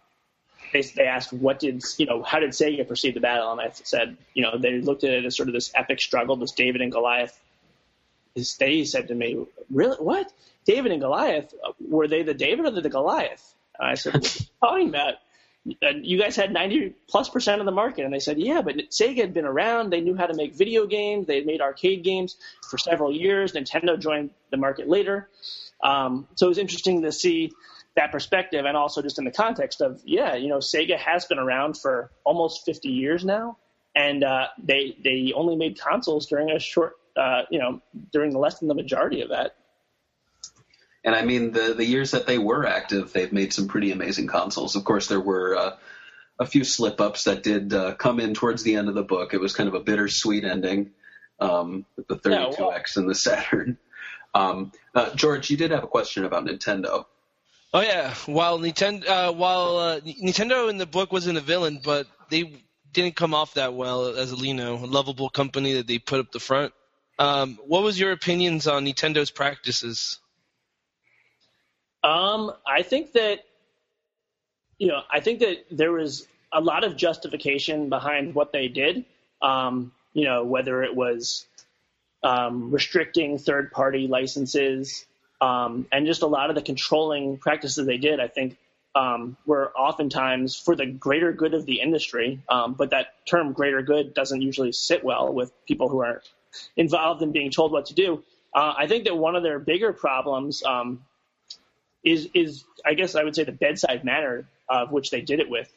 they, they asked, "What did you know? How did Sega perceive the battle?" And I said, "You know, they looked at it as sort of this epic struggle, this David and Goliath." They said to me, "Really? What? David and Goliath? Were they the David or the Goliath?" And I said, "What are you talking about?" And you guys had 90 plus percent of the market. And they said, yeah, but Sega had been around. They knew how to make video games. They had made arcade games for several years. Nintendo joined the market later. Um, so it was interesting to see that perspective and also just in the context of, yeah, you know, Sega has been around for almost 50 years now. And uh, they, they only made consoles during a short, uh, you know, during less than the majority of that. And I mean, the the years that they were active, they've made some pretty amazing consoles. Of course, there were uh, a few slip ups that did uh, come in towards the end of the book. It was kind of a bittersweet ending um, with the 32X Yeah, well- and the Saturn. Um, uh, George, you did have a question about Nintendo. Oh yeah, while Nintendo, uh, while uh, Nintendo in the book wasn't a villain, but they didn't come off that well as a you know a lovable company that they put up the front. Um, what was your opinions on Nintendo's practices? Um, I think that you know, I think that there was a lot of justification behind what they did. Um, you know, whether it was um, restricting third-party licenses um, and just a lot of the controlling practices they did. I think um, were oftentimes for the greater good of the industry. Um, but that term "greater good" doesn't usually sit well with people who are involved in being told what to do. Uh, I think that one of their bigger problems um, is is I guess I would say the bedside manner of which they did it with.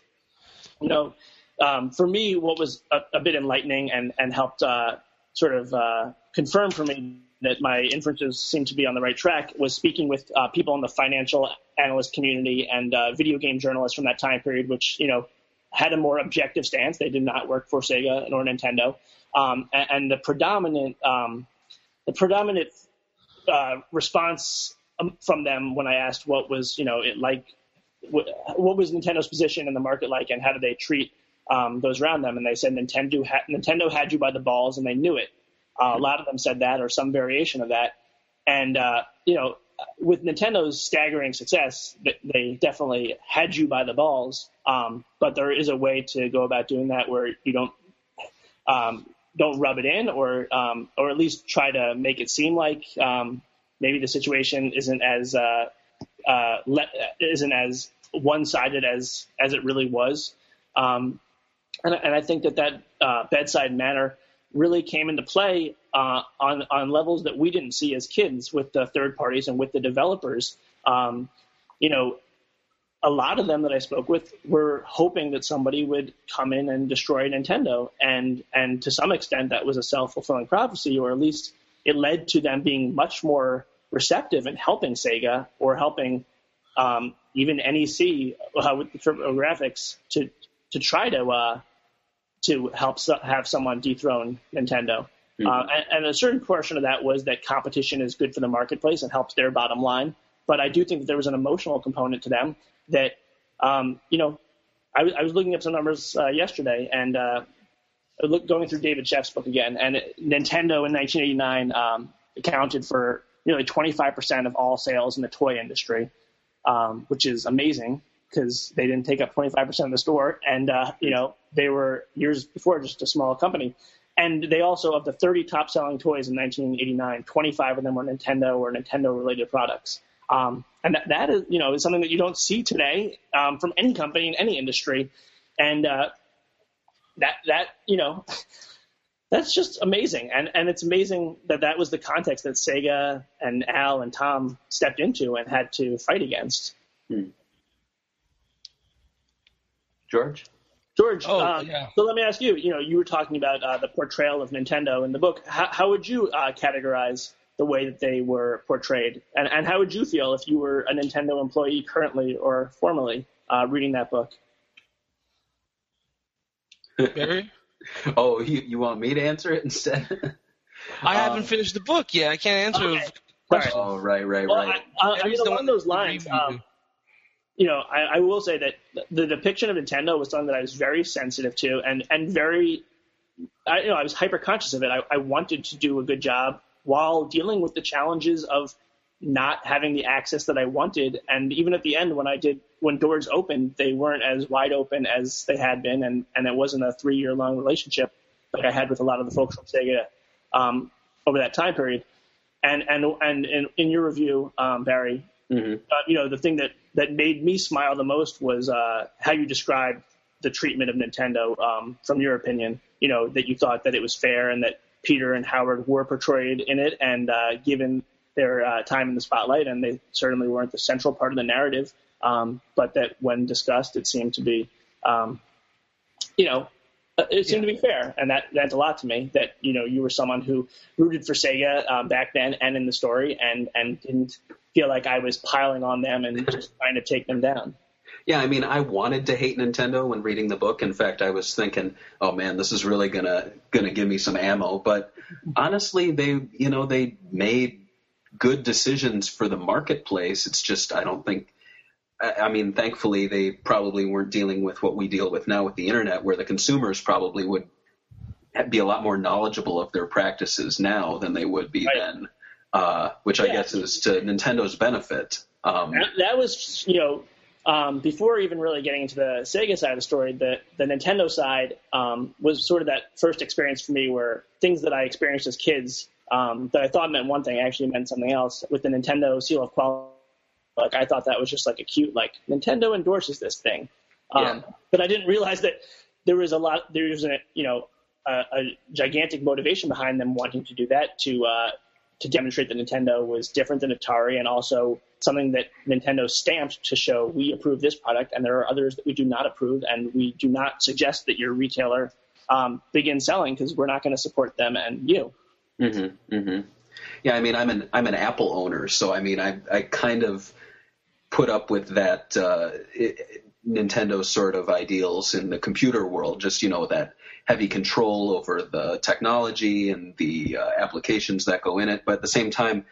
You know, um, for me, what was a, a bit enlightening and and helped uh, sort of uh, confirm for me that my inferences seem to be on the right track was speaking with uh, people in the financial analyst community and uh, video game journalists from that time period, which you know had a more objective stance. They did not work for Sega nor Nintendo, um, and, and the predominant um, the predominant uh, response from them when I asked what was you know it like what, what was Nintendo's position in the market like and how did they treat um, those around them and they said Nintendo had, Nintendo had you by the balls and they knew it. Uh, a lot of them said that or some variation of that. And uh, you know, with Nintendo's staggering success, they definitely had you by the balls. Um, but there is a way to go about doing that where you don't um, don't rub it in, or um, or at least try to make it seem like um, maybe the situation isn't as uh, uh, le- isn't as one sided as as it really was. Um, and, and I think that that uh, bedside manner really came into play uh, on on levels that we didn't see as kids with the third parties and with the developers. Um, you know, a lot of them that I spoke with were hoping that somebody would come in and destroy Nintendo, and and to some extent that was a self fulfilling prophecy, or at least it led to them being much more receptive and helping Sega or helping um, even NEC uh, with the TurboGrafx to to try to uh, to help so- have someone dethrone Nintendo. Mhm. Uh, and, and a certain portion of that was that competition is good for the marketplace and helps their bottom line. But I do think that there was an emotional component to them that, um, you know, I was, looking up some numbers uh, yesterday and uh, I look, going through David Sheff's book again, and Nintendo in 1989 um, accounted for nearly 25% of all sales in the toy industry, um, which is amazing because they didn't take up 25% of the store, and uh, you know they were years before just a small company. And they also, of the 30 top selling toys in 1989, 25 of them were Nintendo or Nintendo related products. Um, and that, that is, you know, is something that you don't see today um, from any company in any industry. And uh, that, that, you know, that's just amazing. And, and it's amazing that that was the context that Sega and Al and Tom stepped into and had to fight against. George? George, Oh, um, yeah. so let me ask you. You know, you were talking about uh, the portrayal of Nintendo in the book. How, how would you uh, categorize the way that they were portrayed, and, and how would you feel if you were a Nintendo employee currently or formerly uh, reading that book? Barry? Oh, you, you want me to answer it instead? I haven't finished the book yet. I can't answer. Okay. questions. oh, right, right, Well, right. I, I, I mean, along those lines, um, you know, I, I will say that the depiction of Nintendo was something that I was very sensitive to, and and very, I, you know, I was hyper conscious of it. I, I wanted to do a good job while dealing with the challenges of not having the access that I wanted. And even at the end, when I did, when doors opened, they weren't as wide open as they had been, and and it wasn't a three year long relationship like I had with a lot of the folks from Sega um, over that time period. And and and, and in your review, um, Barry, hmm uh, you know, the thing that, that made me smile the most was uh, how you described the treatment of Nintendo um, from your opinion. You know, that you thought that it was fair and that Peter and Howard were portrayed in it and uh, given their uh, time in the spotlight, and they certainly weren't the central part of the narrative. Um, but that when discussed, it seemed to be, um, you know, uh, it seemed to be fair, and that meant a lot to me. That you know, you were someone who rooted for Sega um, back then and in the story, and and didn't feel like I was piling on them and just trying to take them down. Yeah, I mean, I wanted to hate Nintendo when reading the book. In fact, I was thinking, "Oh man, this is really gonna gonna give me some ammo." But honestly, they, you know, they made good decisions for the marketplace. It's just I don't think. I mean, thankfully, they probably weren't dealing with what we deal with now with the internet, where the consumers probably would be a lot more knowledgeable of their practices now than they would be Right. then. Uh, which I guess is to Nintendo's benefit. Um, That, that was, you know, um, before even really getting into the Sega side of the story, the the Nintendo side um, was sort of that first experience for me where things that I experienced as kids um, that I thought meant one thing actually meant something else. With the Nintendo seal of quality, like I thought that was just like a cute, like Nintendo endorses this thing, um, Yeah. but I didn't realize that there was a lot, there was a you know a, a gigantic motivation behind them wanting to do that to uh, to demonstrate that Nintendo was different than Atari and also something that Nintendo stamped to show we approve this product and there are others that we do not approve and we do not suggest that your retailer um, begin selling because we're not going to support them and you. Mm-hmm, mm-hmm. Yeah, I mean, I'm an I'm an Apple owner, so I mean, I I kind of put up with that uh, it, Nintendo sort of ideals in the computer world. Just you know that heavy control over the technology and the uh, applications that go in it, but at the same time.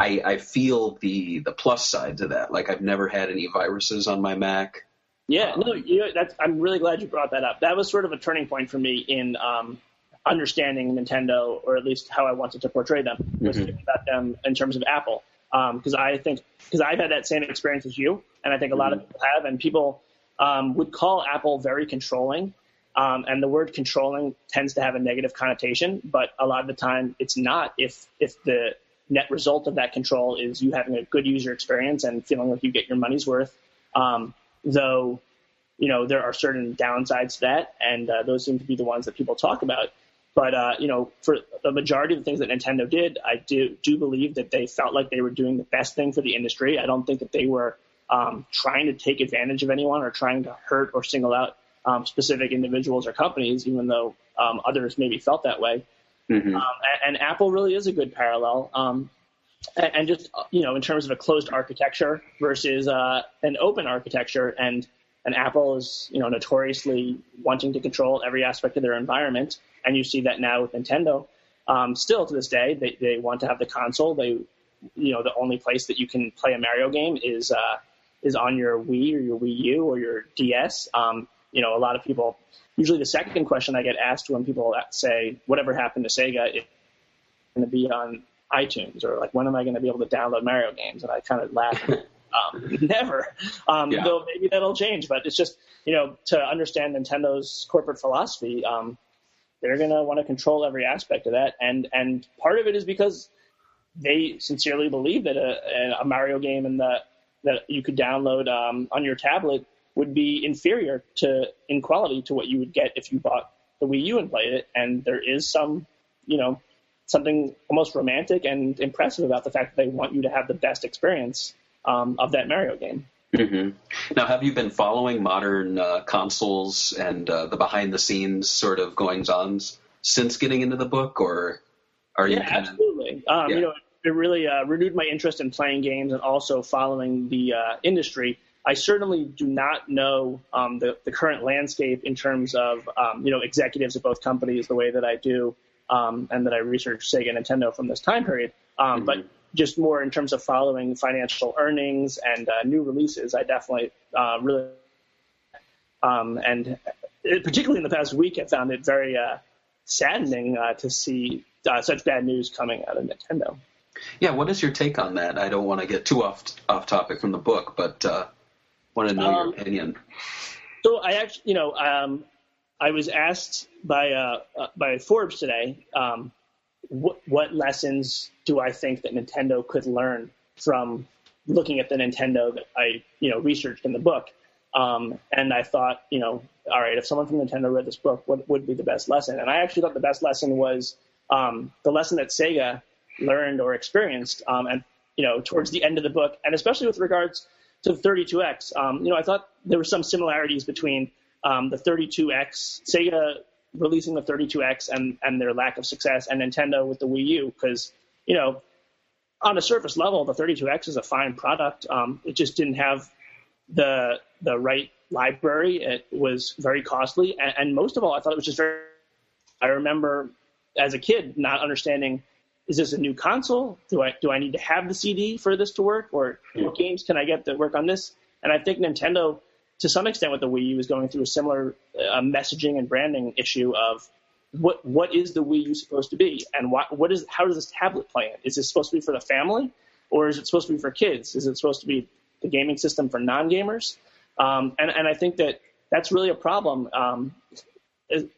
I, I feel the the plus side to that. Like I've never had any viruses on my Mac. Yeah, no, you, that's, I'm really glad you brought that up. That was sort of a turning point for me in um, understanding Nintendo, or at least how I wanted to portray them, was thinking about them in terms of Apple. Because I think, because I've had that same experience as you, and I think a lot of people have, and people um, would call Apple very controlling. Um, and the word controlling tends to have a negative connotation, but a lot of the time it's not. If if the net result of that control is you having a good user experience and feeling like you get your money's worth, um, though you know there are certain downsides to that, and uh, those seem to be the ones that people talk about. But uh, you know, for the majority of the things that Nintendo did, I do do believe that they felt like they were doing the best thing for the industry. I don't think that they were um, trying to take advantage of anyone or trying to hurt or single out um, specific individuals or companies, even though um, others maybe felt that way. Mm-hmm. Um, and, and Apple really is a good parallel. Um, and, and just you know in terms of a closed architecture versus uh, an open architecture and and Apple is you know notoriously wanting to control every aspect of their environment and you see that now with Nintendo um, still to this day they, they want to have the console they you know the only place that you can play a Mario game is uh, is on your Wii or your Wii U or your DS um, you know a lot of people usually the second question I get asked when people say whatever happened to Sega is going to be on iTunes or like when am I going to be able to download Mario games? And I kind of laugh. um, never. Um, Yeah. Though maybe that'll change, but it's just you know to understand Nintendo's corporate philosophy, um, they're going to want to control every aspect of that, and and part of it is because they sincerely believe that a, a Mario game and that you could download um, on your tablet would be inferior to in quality to what you would get if you bought the Wii U and played it. And there is some, you know, something almost romantic and impressive about the fact that they want you to have the best experience um, of that Mario game. Hmm Now, have you been following modern uh, consoles and uh, the behind-the-scenes sort of goings on since getting into the book, or are you Yeah, kind of? absolutely. Um, Yeah. You know, it really uh, renewed my interest in playing games and also following the uh, industry. I certainly do not know um, the, the current landscape in terms of um, you know executives at both companies the way that I do, um, and that I research Sega and Nintendo from this time period. Um, But just more in terms of following financial earnings and uh, new releases, I definitely uh, really um, and particularly in the past week, I found it very uh, saddening uh, to see uh, such bad news coming out of Nintendo. Yeah, what is your take on that? I don't want to get too off off topic from the book, but uh, want to know Um, your opinion. So I actually, you know, um, I was asked by uh, by Forbes today, um, what, lessons do I think that Nintendo could learn from looking at the Nintendo that I, you know, researched in the book. Um, and I thought, you know, all right, if someone from Nintendo read this book, what would be the best lesson? And I actually thought the best lesson was um, the lesson that Sega learned or experienced, um, and you know, towards the end of the book, and especially with regards to the 32X. Um, you know, I thought there were some similarities between um, the 32X, Sega releasing the 32X and, and their lack of success, and Nintendo with the Wii U, because, you know, on a surface level, the 32X is a fine product. Um, it just didn't have the the right library. It was very costly, and, and most of all, I thought it was just very. I remember as a kid not understanding is this a new console? Do I do I need to have the CD for this to work, or what games can I get that work on this? And I think Nintendo, to some extent, with the Wii U, is going through a similar uh, messaging and branding issue of what what is the Wii U supposed to be, and what what is how does this tablet play in? Is it supposed to be for the family, or is it supposed to be for kids? Is it supposed to be the gaming system for non gamers? Um, and and I think that that's really a problem, um,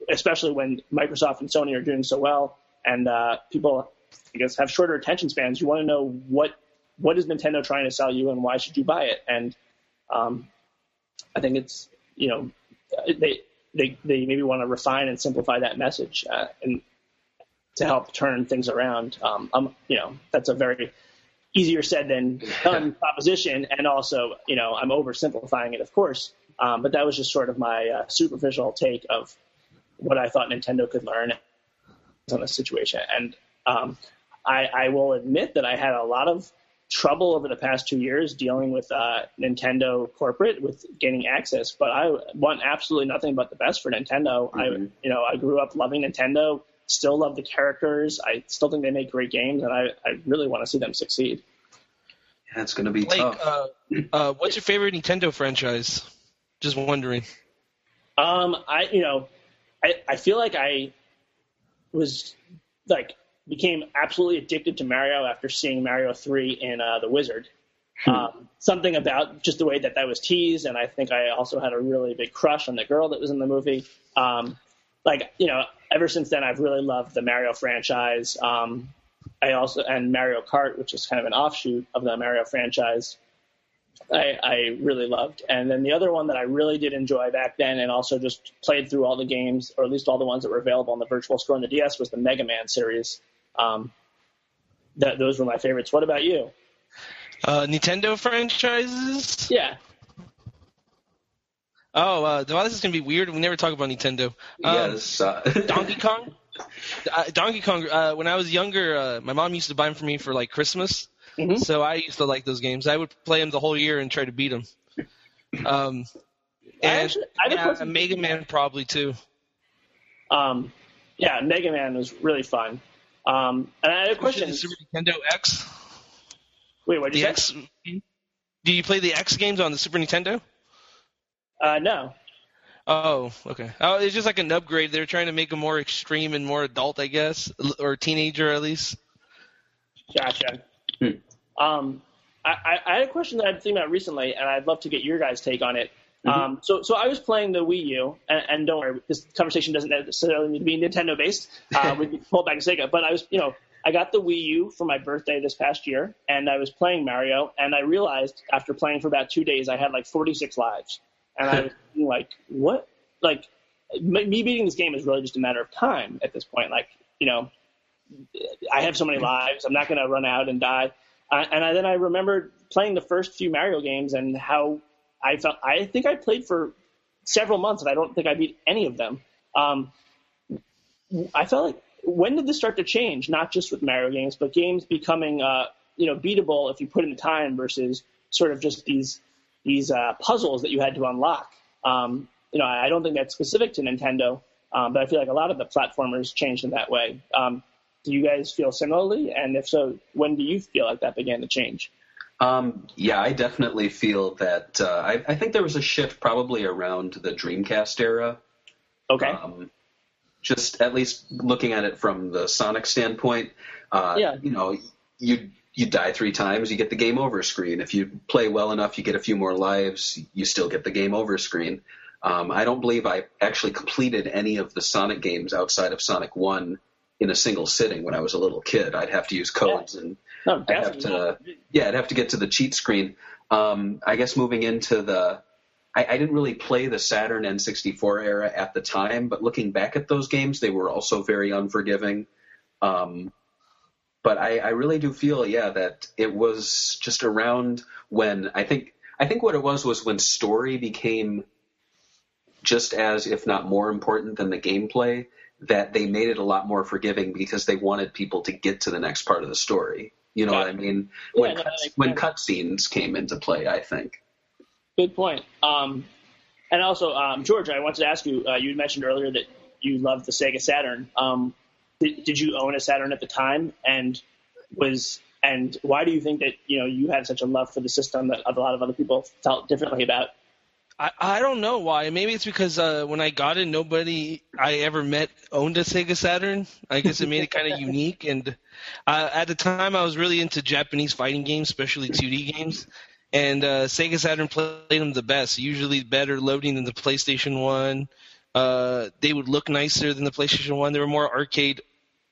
especially when Microsoft and Sony are doing so well, and uh, people I guess have shorter attention spans. You want to know what what is Nintendo trying to sell you, and why should you buy it? And um, I think it's you know they they they maybe want to refine and simplify that message uh, and to help turn things around. Um, um, you know that's a very easier said than done proposition, and also you know I'm oversimplifying it, of course. Um, but that was just sort of my uh, superficial take of what I thought Nintendo could learn on this situation. And um, I, I will admit that I had a lot of trouble over the past two years dealing with uh, Nintendo corporate with gaining access. But I want absolutely nothing but the best for Nintendo. I, you know, I grew up loving Nintendo. Still love the characters. I still think they make great games, and I, I really want to see them succeed. Yeah, it's going to be Like, tough. uh, uh, what's your favorite Nintendo franchise? Just wondering. Um, I you know, I I feel like I was like became absolutely addicted to Mario after seeing Mario three in uh, the Wizard. Um, something about just the way that that was teased, and I think I also had a really big crush on the girl that was in the movie. Um, like you know, ever since then, I've really loved the Mario franchise. Um, I also and Mario Kart, which is kind of an offshoot of the Mario franchise. I, I really loved. And then the other one that I really did enjoy back then and also just played through all the games, or at least all the ones that were available on the Virtual Store on the DS, was the Mega Man series. Um, that, those were my favorites. What about you? Uh, Nintendo franchises? Yeah. Oh, uh, well, this is gonna be weird. We never talk about Nintendo. Um, yes. Uh, Donkey Kong. Uh, Donkey Kong. Uh, when I was younger, uh, my mom used to buy them for me for like Christmas. Mhm. So I used to like those games. I would play them the whole year and try to beat them. Um, I and actually- I yeah, Mega Man probably too. Um, yeah, Mega Man was really fun. Um, and I had a question. The Super Nintendo X. Wait, what did The you say? X. Do you play the X games on the Super Nintendo? Uh, no. Oh, okay. Oh, it's just like an upgrade. They're trying to make them more extreme and more adult, I guess, or teenager at least. Gotcha. Hmm. Um, I, I, I had a question that I've been thinking about recently, and I'd love to get your guys' take on it. Mm-hmm. Um, so, so I was playing the Wii U, and, and don't worry, this conversation doesn't necessarily need to be Nintendo based. Uh, we can pull it back to Sega, but I was, you know, I got the Wii U for my birthday this past year, and I was playing Mario, and I realized after playing for about two days, I had like 46 lives, and I was like, what? Like, m- me beating this game is really just a matter of time at this point. Like, you know, I have so many lives. I'm not going to run out and die. Uh, and I, then I remembered playing the first few Mario games and how I felt. I think I played for several months and I don't think I beat any of them. Um, I felt like when did this start to change? Not just with Mario games, but games becoming uh, you know beatable if you put in the time versus sort of just these these uh, puzzles that you had to unlock. Um, you know, I don't think that's specific to Nintendo, um, but I feel like a lot of the platformers changed in that way. Um, do you guys feel similarly? And if so, when do you feel like that began to change? Um, yeah, I definitely feel that. Uh, I, I think there was a shift probably around the Dreamcast era. Okay. Um, just at least looking at it from the Sonic standpoint, uh, Yeah. you know, you you die three times, you get the game over screen. If you play well enough, you get a few more lives, you still get the game over screen. Um, I don't believe I actually completed any of the Sonic games outside of Sonic One in a single sitting when I was a little kid. I'd have to use codes and no, I'd have to, yeah, I'd have to get to the cheat screen. Um, I guess moving into the, I, I didn't really play the Saturn N64 era at the time, but looking back at those games, they were also very unforgiving. Um, but I, I really do feel, yeah, that it was just around when I think, I think what it was was when story became just as, if not more important than the gameplay, that they made it a lot more forgiving because they wanted people to get to the next part of the story. You know what I mean? Yeah, When no, cuts, when cutscenes came into play, I think. Good point. Um, and also, um, George, I wanted to ask you. Uh, you mentioned earlier that you loved the Sega Saturn. Um, did, did you own a Saturn at the time? And was and why do you think that you know you had such a love for the system that a lot of other people felt differently about? I, I don't know why. Maybe it's because uh, when I got it, nobody I ever met owned a Sega Saturn. I guess it made it kind of unique. And uh, at the time, I was really into Japanese fighting games, especially 2D games. And uh, Sega Saturn played them the best. Usually better loading than the PlayStation One. Uh, they would look nicer than the PlayStation One. They were more arcade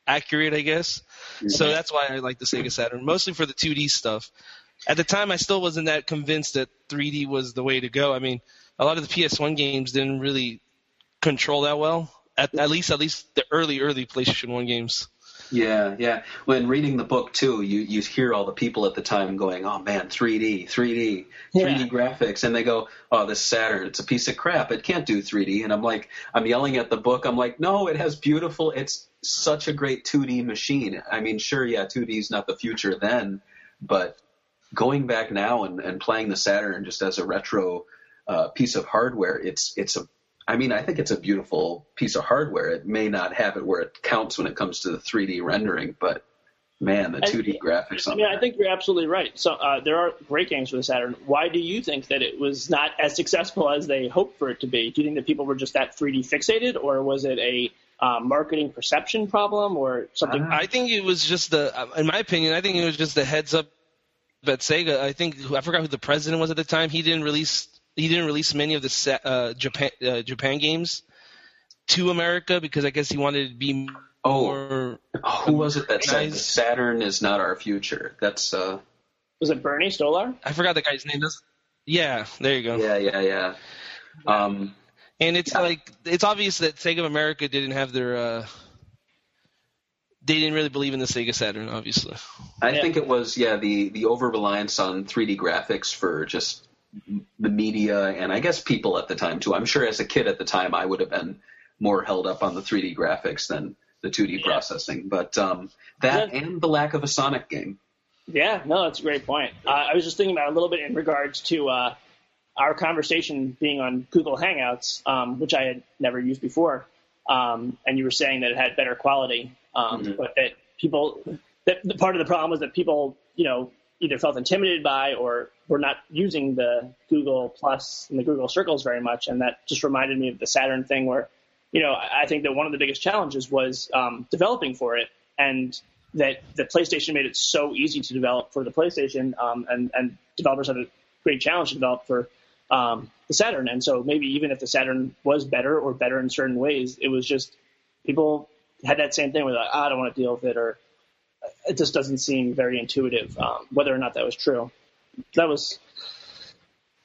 accurate, I guess. So that's why I like the Sega Saturn, mostly for the 2D stuff. At the time, I still wasn't that convinced that 3D was the way to go. I mean, a lot of the PS1 games didn't really control that well. At, at least, at least the early, early PlayStation One games. Yeah, yeah. When reading the book too, you you hear all the people at the time going, "Oh man, 3D, 3D, 3D graphics," and they go, "Oh, this Saturn, it's a piece of crap. It can't do 3D." And I'm like, I'm yelling at the book. I'm like, "No, it has beautiful. It's such a great 2D machine. I mean, sure, yeah, 2D is not the future then, but going back now and, and playing the Saturn just as a retro uh, piece of hardware, it's it's a I mean, I think it's a beautiful piece of hardware. It may not have it where it counts when it comes to the 3D rendering, but man, the 2D graphics I mean, that. I think you're absolutely right. So uh, there are great games for the Saturn. Why do you think that it was not as successful as they hoped for it to be? Do you think that people were just that 3D fixated, or was it a uh, marketing perception problem, or something? Uh, I think it was just the, uh, in my opinion, I think it was just the heads up at Sega. I think I forgot who the president was at the time. He didn't release he didn't release many of the sa- uh, Japan uh, Japan games to America because I guess he wanted to be Oh, who was it that said. Saturn is not our future? That's uh, was it Bernie Stolar? I forgot the guy's name. That's, yeah, there you go. yeah, yeah, yeah. Um, And it's like it's obvious that Sega of America didn't have their. Uh, they didn't really believe in the Sega Saturn, obviously. I Yeah. think it was yeah the the over reliance on 3D graphics for just the media and I guess people at the time too. I'm sure as a kid at the time I would have been more held up on the 3D graphics than the 2D processing, but um, that Yeah. and the lack of a Sonic game. Yeah, no, that's a great point. Uh, I was just thinking about a little bit in regards to uh, our conversation being on Google Hangouts, um, which I had never used before, um, and you were saying that it had better quality, um, Mhm. but that people, that the part of the problem was that people, you know, either felt intimidated by or were not using the Google Plus and the Google Circles very much, and that just reminded me of the Saturn thing where, you know, I think that one of the biggest challenges was um, developing for it, and that the PlayStation made it so easy to develop for the PlayStation, um, and and developers had a great challenge to develop for um, the Saturn. And so maybe even if the Saturn was better or better in certain ways, it was just people had that same thing where like, "Ah, I don't want to deal with it, or it just doesn't seem very intuitive. Um, whether or not that was true, that was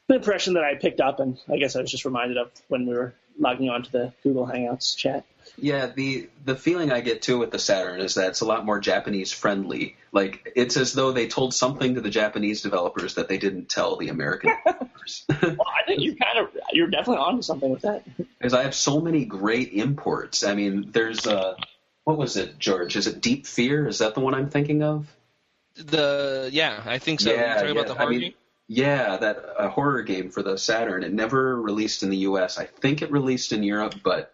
the impression that I picked up, and I guess I was just reminded of when we were logging on to the Google Hangouts chat. Yeah, the the feeling I get too with the Saturn is that it's a lot more Japanese friendly. Like it's as though they told something to the Japanese developers that they didn't tell the American developers. Well, I think you kind of you're definitely onto something with that. Because I have so many great imports. I mean, there's uh, what was it, George? Is it Deep Fear? Is that the one I'm thinking of? The yeah, I think so. Yeah, yeah. about the I horror mean, game? Yeah, that uh, horror game for the Saturn. It never released in the U.S. I think it released in Europe, but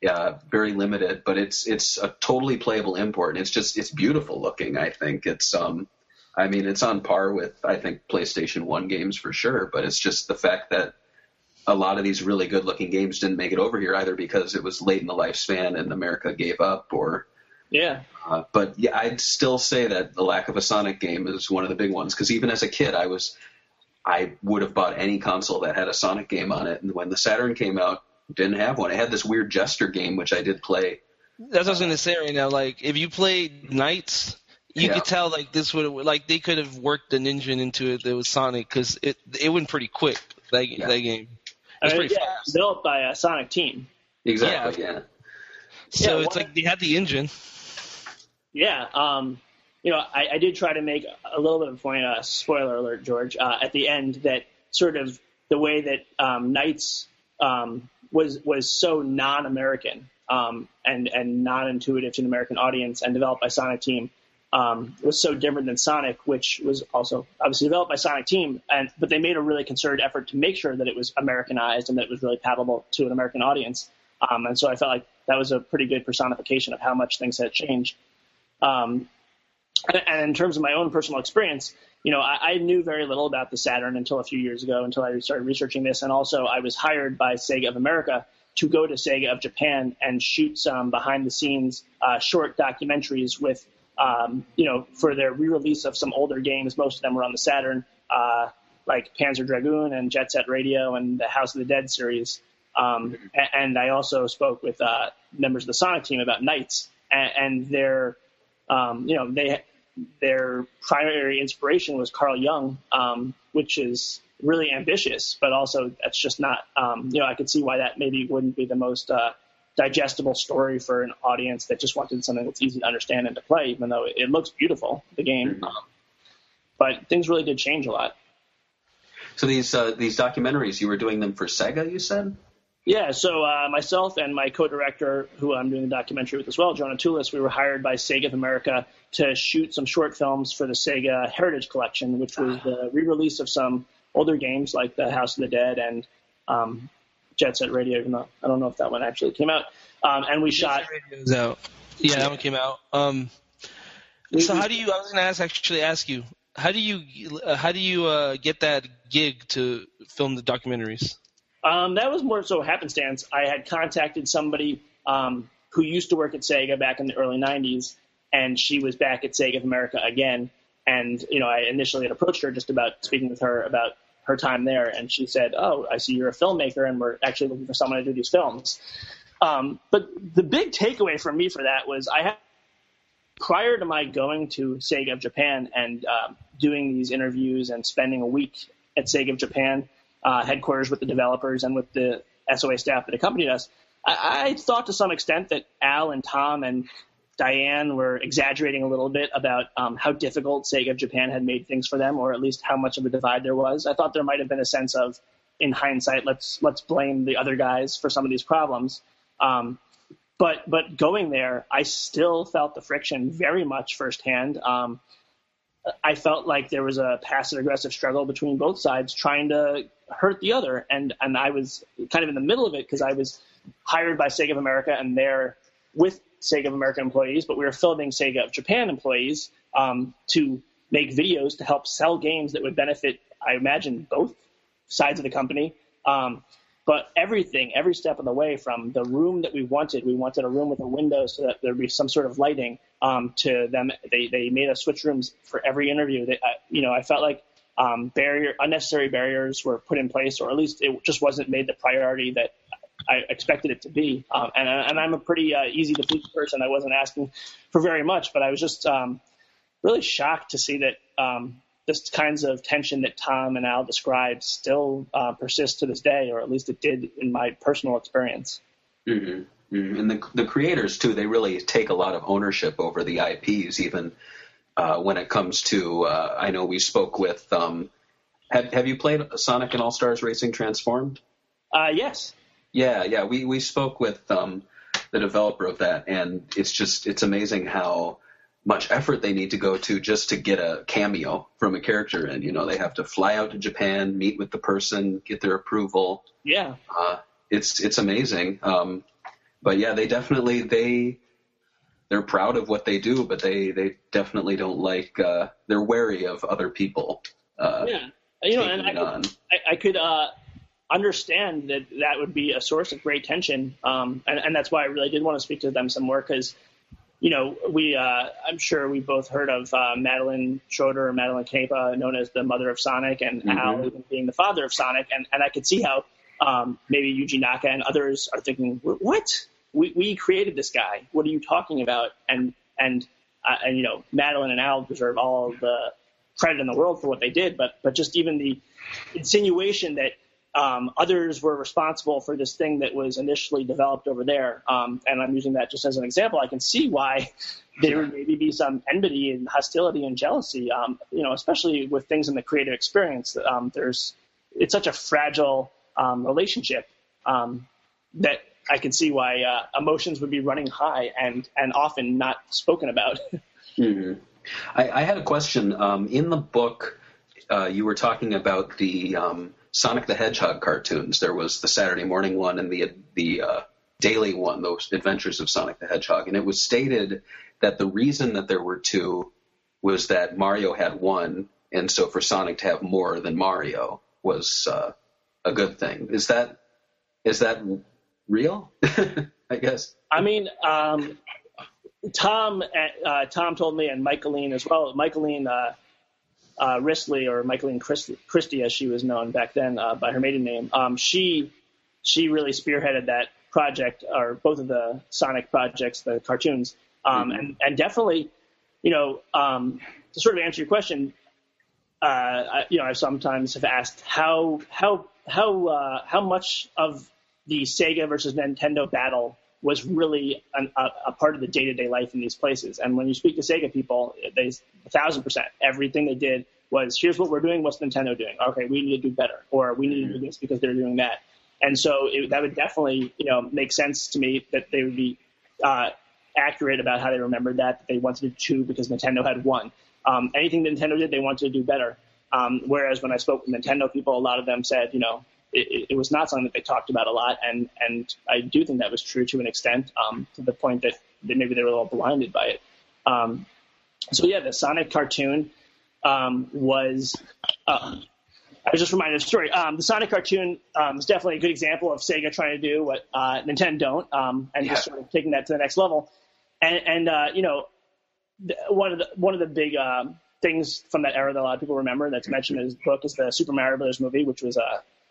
yeah, very limited. But it's it's a totally playable import, and it's just it's beautiful looking. I think it's um, I mean it's on par with I think PlayStation One games for sure. But it's just the fact that a lot of these really good looking games didn't make it over here either because it was late in the lifespan and America gave up or Yeah, uh, but yeah, I'd still say that the lack of a Sonic game is one of the big ones because even as a kid, I was I would have bought any console that had a Sonic game on it, and when the Saturn came out, didn't have one. It had this weird Jester game which I did play. That's what I was gonna say right now. Like if you played NiGHTS, you Yeah. could tell like this would like they could have worked an engine into it that was Sonic because it it went pretty quick. That Yeah. that game. I It's mean, pretty yeah, fast. developed by a Sonic Team. Exactly. Yeah. So Yeah, it's one- like they had the engine. Yeah, um, you know, I, I did try to make a little bit of a point. Uh, spoiler alert, George, uh, at the end that sort of the way that um, NiGHTS um, was was so non-American um, and and non-intuitive to an American audience, and developed by Sonic Team. Um, was so different than Sonic, which was also obviously developed by Sonic Team, and but they made a really concerted effort to make sure that it was Americanized and that it was really palatable to an American audience. Um, and so I felt like that was a pretty good personification of how much things had changed. Um, and, and in terms of my own personal experience, you know, I, I knew very little about the Saturn until a few years ago, until I started researching this. And also, I was hired by Sega of America to go to Sega of Japan and shoot some behind the scenes uh, short documentaries with, um, you know, for their re-release of some older games. Most of them were on the Saturn, uh, like Panzer Dragoon and Jet Set Radio and the House of the Dead series. Um, and I also spoke with uh, members of the Sonic team about NiGHTS and, and their, um, you know, they their primary inspiration was Carl Jung, um, which is really ambitious, but also that's just not, um, you know, I could see why that maybe wouldn't be the most uh, digestible story for an audience that just wanted something that's easy to understand and to play, even though it, looks beautiful, the game. Um, but things really did change a lot. So these uh, these documentaries, you were doing them for Sega, you said? Yeah, so uh, myself and my co-director, who I'm doing the documentary with as well, Jonah Tulis, we were hired by Sega of America to shoot some short films for the Sega Heritage Collection, which was the re-release of some older games like The House of the Dead and um, Jet Set Radio. Even though I don't know if that one actually came out. Um, and we shot. Radio's out. Yeah, that one came out. Um, so how do you? I was gonna ask actually ask you how do you uh, how do you uh, get that gig to film the documentaries? Um, that was more so happenstance. I had contacted somebody um, who used to work at Sega back in the early '90s, and she was back at Sega of America again. And you know, I initially had approached her just about speaking with her about her time there, and she said, "Oh, I see you're a filmmaker, and we're actually looking for someone to do these films." Um, but the big takeaway for me for that was I had prior to my going to Sega of Japan and um, doing these interviews and spending a week at Sega of Japan uh, headquarters with the developers and with the SOA staff that accompanied us, I, I thought to some extent that Al and Tom and Diane were exaggerating a little bit about um, how difficult Sega of Japan had made things for them, or at least how much of a divide there was. I thought there might have been a sense of, in hindsight, let's let's blame the other guys for some of these problems. Um, but but going there, I still felt the friction very much firsthand. Um, I felt like there was a passive aggressive struggle between both sides trying to hurt the other, and and I was kind of in the middle of it because I was hired by Sega of America and there with Sega of America employees, but we were filming Sega of Japan employees um, to make videos to help sell games that would benefit, I imagine, both sides of the company. Um, but everything, every step of the way, from the room that we wanted, we wanted a room with a window so that there'd be some sort of lighting. Um, to them, they they made us switch rooms for every interview. They, you know, I felt like um, barrier unnecessary barriers were put in place, or at least it just wasn't made the priority that I expected it to be. Um, and, and I'm a pretty uh, easy to please person. I wasn't asking for very much, but I was just um, really shocked to see that um, this kinds of tension that Tom and Al described still uh, persists to this day, or at least it did in my personal experience. Mm-hmm. Mm-hmm. And the the creators too, they really take a lot of ownership over the IPs, even uh, when it comes to. Uh, I know we spoke with. Um, have Have you played Sonic and All Stars Racing Transformed? Uh, yes. Yeah, yeah. We we spoke with um, the developer of that, and it's just it's amazing how much effort they need to go to just to get a cameo from a character. And, you know, they have to fly out to Japan, meet with the person, get their approval. Yeah. Uh, it's, it's amazing. Um, but yeah, they definitely, they, they're proud of what they do, but they, they definitely don't like, uh, they're wary of other people. Uh, yeah. You know, and I taking it on. could, I, I could, uh, understand that that would be a source of great tension. Um, and, and that's why I really did want to speak to them some more because you know, we, uh, I'm sure we both heard of uh, Madeline Schroeder, Madeline Canepa, known as the mother of Sonic, and Mhm. Al being the father of Sonic. And, and I could see how um, maybe Yuji Naka and others are thinking, what? We, we created this guy. What are you talking about? And, and, uh, and, you know, Madeline and Al deserve all the credit in the world for what they did, but, but just even the insinuation that um, others were responsible for this thing that was initially developed over there. Um, and I'm using that just as an example. I can see why there would maybe be some enmity and hostility and jealousy. Um, you know, especially with things in the creative experience. Um, there's it's such a fragile um, relationship um, that I can see why uh, emotions would be running high and and often not spoken about. hmm I, I had a question. In the book, uh, you were talking about the Sonic the Hedgehog cartoons. There was the Saturday morning one and the the uh, daily one, those Adventures of Sonic the Hedgehog, and it was stated that the reason that there were two was that Mario had one, and so for Sonic to have more than Mario was uh, a good thing. Is that is that real? I guess. I mean, um, Tom uh, Tom told me, and Michealene as well. Michealene uh, uh, Risley, or Michealene Christie, Christie, as she was known back then uh, by her maiden name, um, she she really spearheaded that project, or both of the Sonic projects, the cartoons, um, and and definitely, you know, um, to sort of answer your question, uh, I, you know, I sometimes have asked how how how uh, how much of the Sega versus Nintendo battle was really an, a, a part of the day-to-day life in these places. And when you speak to Sega people, they a thousand percent everything they did was here's what we're doing, what's Nintendo doing? Okay, we need to do better, or we need to do this because they're doing that. And so it, that would definitely you know make sense to me that they would be uh, accurate about how they remembered that, that they wanted to two because Nintendo had one. Um, anything Nintendo did, they wanted to do better. Um, whereas when I spoke with Nintendo people, a lot of them said, you know, it, it- was not something that they talked about a lot, and and I do think that was true to an extent, um, to the point that, that maybe they were a little blinded by it. Um, so yeah, the Sonic cartoon um, was. Uh, I was just reminded of the story. Um, the Sonic cartoon um, is definitely a good example of Sega trying to do what uh, Nintendo don't, um, and just sort of taking that to the next level. And, and uh, you know, the, one of the one of the big um, things from that era that a lot of people remember that's mentioned in his book is the Super Mario Brothers movie, which was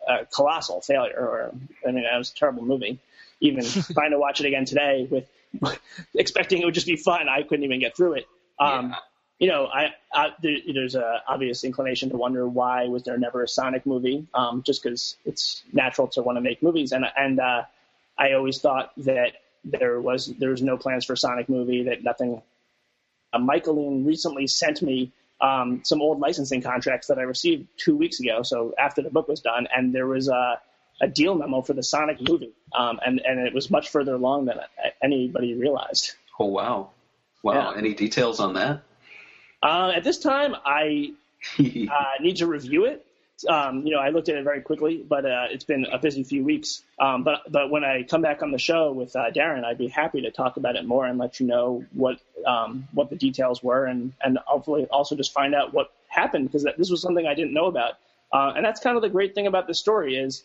a, colossal failure. Or I mean, it was a terrible movie. Even trying to watch it again today with expecting it would just be fun, I couldn't even get through it. Um, Yeah. You know, I, I there, there's a obvious inclination to wonder why was there never a Sonic movie? Um, just because it's natural to want to make movies, and and uh, I always thought that there was there was no plans for a Sonic movie. That nothing. Uh, Michealene recently sent me um, some old licensing contracts that I received two weeks ago. So after the book was done, and there was a, a deal memo for the Sonic movie, um, and and it was much further along than anybody realized. Oh wow, wow. Yeah. Any details on that? Uh, at this time, I uh, need to review it. Um, you know, I looked at it very quickly, but uh, it's been a busy few weeks. Um, but but when I come back on the show with uh, Darren, I'd be happy to talk about it more and let you know what um, what the details were, and and hopefully also just find out what happened because this was something I didn't know about. Uh, and that's kind of the great thing about this story is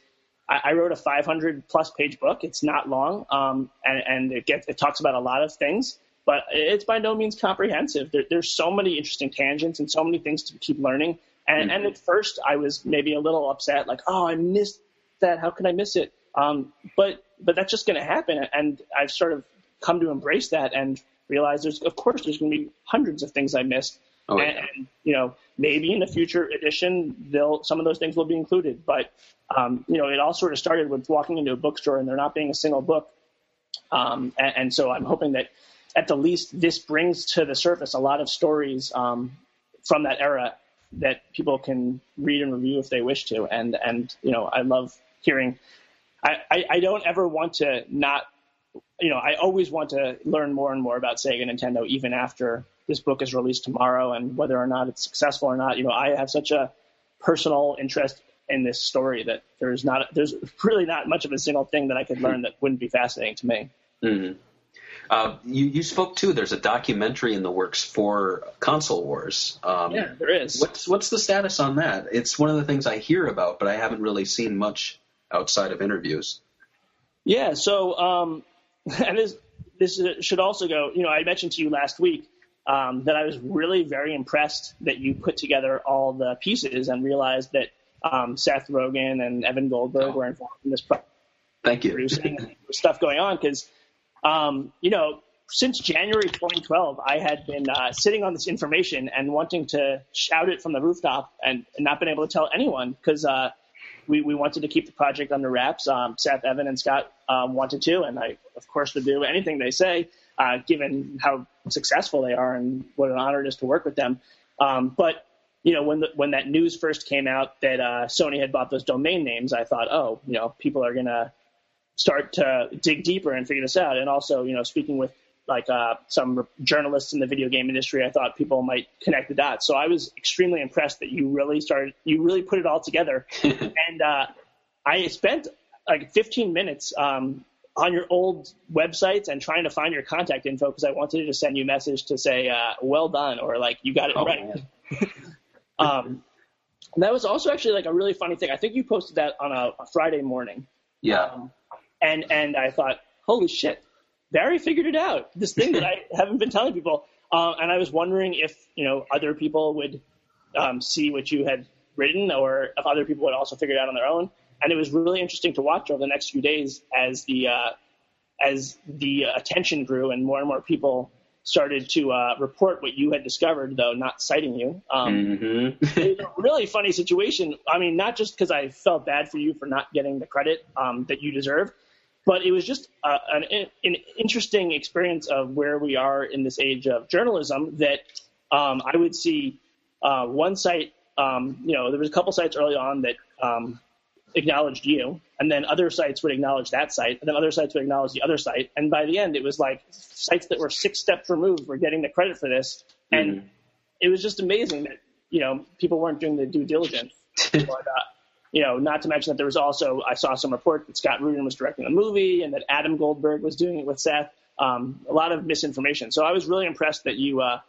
I, I wrote a 500 plus page book. It's not long, um, and, and it gets it talks about a lot of things, but it's by no means comprehensive. There, there's so many interesting tangents and so many things to keep learning. And, and at first, I was maybe a little upset, like, oh, I missed that. How can I miss it? Um, but but that's just going to happen, and I've sort of come to embrace that and realize there's of course there's going to be hundreds of things I missed. Oh, and, yeah. and you know maybe in a future edition they'll some of those things will be included. But um, you know it all sort of started with walking into a bookstore and there not being a single book. Um, and, and so I'm hoping that at the least this brings to the surface a lot of stories um, from that era that people can read and review if they wish to. And and you know, I love hearing. I, I, I don't ever want to not. You know, I always want to learn more and more about Sega Nintendo, even after this book is released tomorrow, and whether or not it's successful or not. You know, I have such a personal interest in this story that there's not there's really not much of a single thing that I could learn that wouldn't be fascinating to me. Mhm. Uh, you, you spoke too. There's a documentary in the works for Console Wars. Um, Yeah, there is. What's what's the status on that? It's one of the things I hear about, but I haven't really seen much outside of interviews. Yeah. So, um, and this this should also go. You know, I mentioned to you last week um, that I was really very impressed that you put together all the pieces and realized that um, Seth Rogen and Evan Goldberg Oh. were involved in this pro- Thank you. producing stuff going on because, um, you know, since January 2012, I had been uh, sitting on this information and wanting to shout it from the rooftop and, and not been able to tell anyone because uh, we, we wanted to keep the project under wraps. Um, Seth, Evan, and Scott um, wanted to, and I, of course, would do anything they say, uh, given how successful they are and what an honor it is to work with them. Um, but you know, when the, when that news first came out that uh, Sony had bought those domain names, I thought, oh, you know, people are gonna start to dig deeper and figure this out. And also, you know, speaking with like uh, some journalists in the video game industry, I thought people might connect the dots. So I was extremely impressed that you really started, you really put it all together. and uh, I spent like 15 minutes um, on your old websites and trying to find your contact info because I wanted to send you a message to say, uh, well done, or like, you got it Oh, right. Um, that was also actually like a really funny thing. I think you posted that on a, a Friday morning. Yeah. Um, and and I thought, holy shit, Barry figured it out. This thing that I haven't been telling people. Uh, and I was wondering if you know other people would um, see what you had written, or if other people would also figure it out on their own. And it was really interesting to watch over the next few days as the uh, as the attention grew and more and more people started to uh, report what you had discovered, though not citing you. Um, hmm it was a really funny situation. I mean, not just because I felt bad for you for not getting the credit um, that you deserve, but it was just uh, an, an interesting experience of where we are in this age of journalism. That um, I would see uh, one site, um, you know, there was a couple sites early on that um, acknowledged you, and then other sites would acknowledge that site, and then other sites would acknowledge the other site, and by the end, it was like sites that were six steps removed were getting the credit for this, and Mhm. it was just amazing that you know people weren't doing the due diligence. you know, not to mention that there was also I saw some report that Scott Rudin was directing the movie and that Adam Goldberg was doing it with Seth. Um, a lot of misinformation. So I was really impressed that you uh,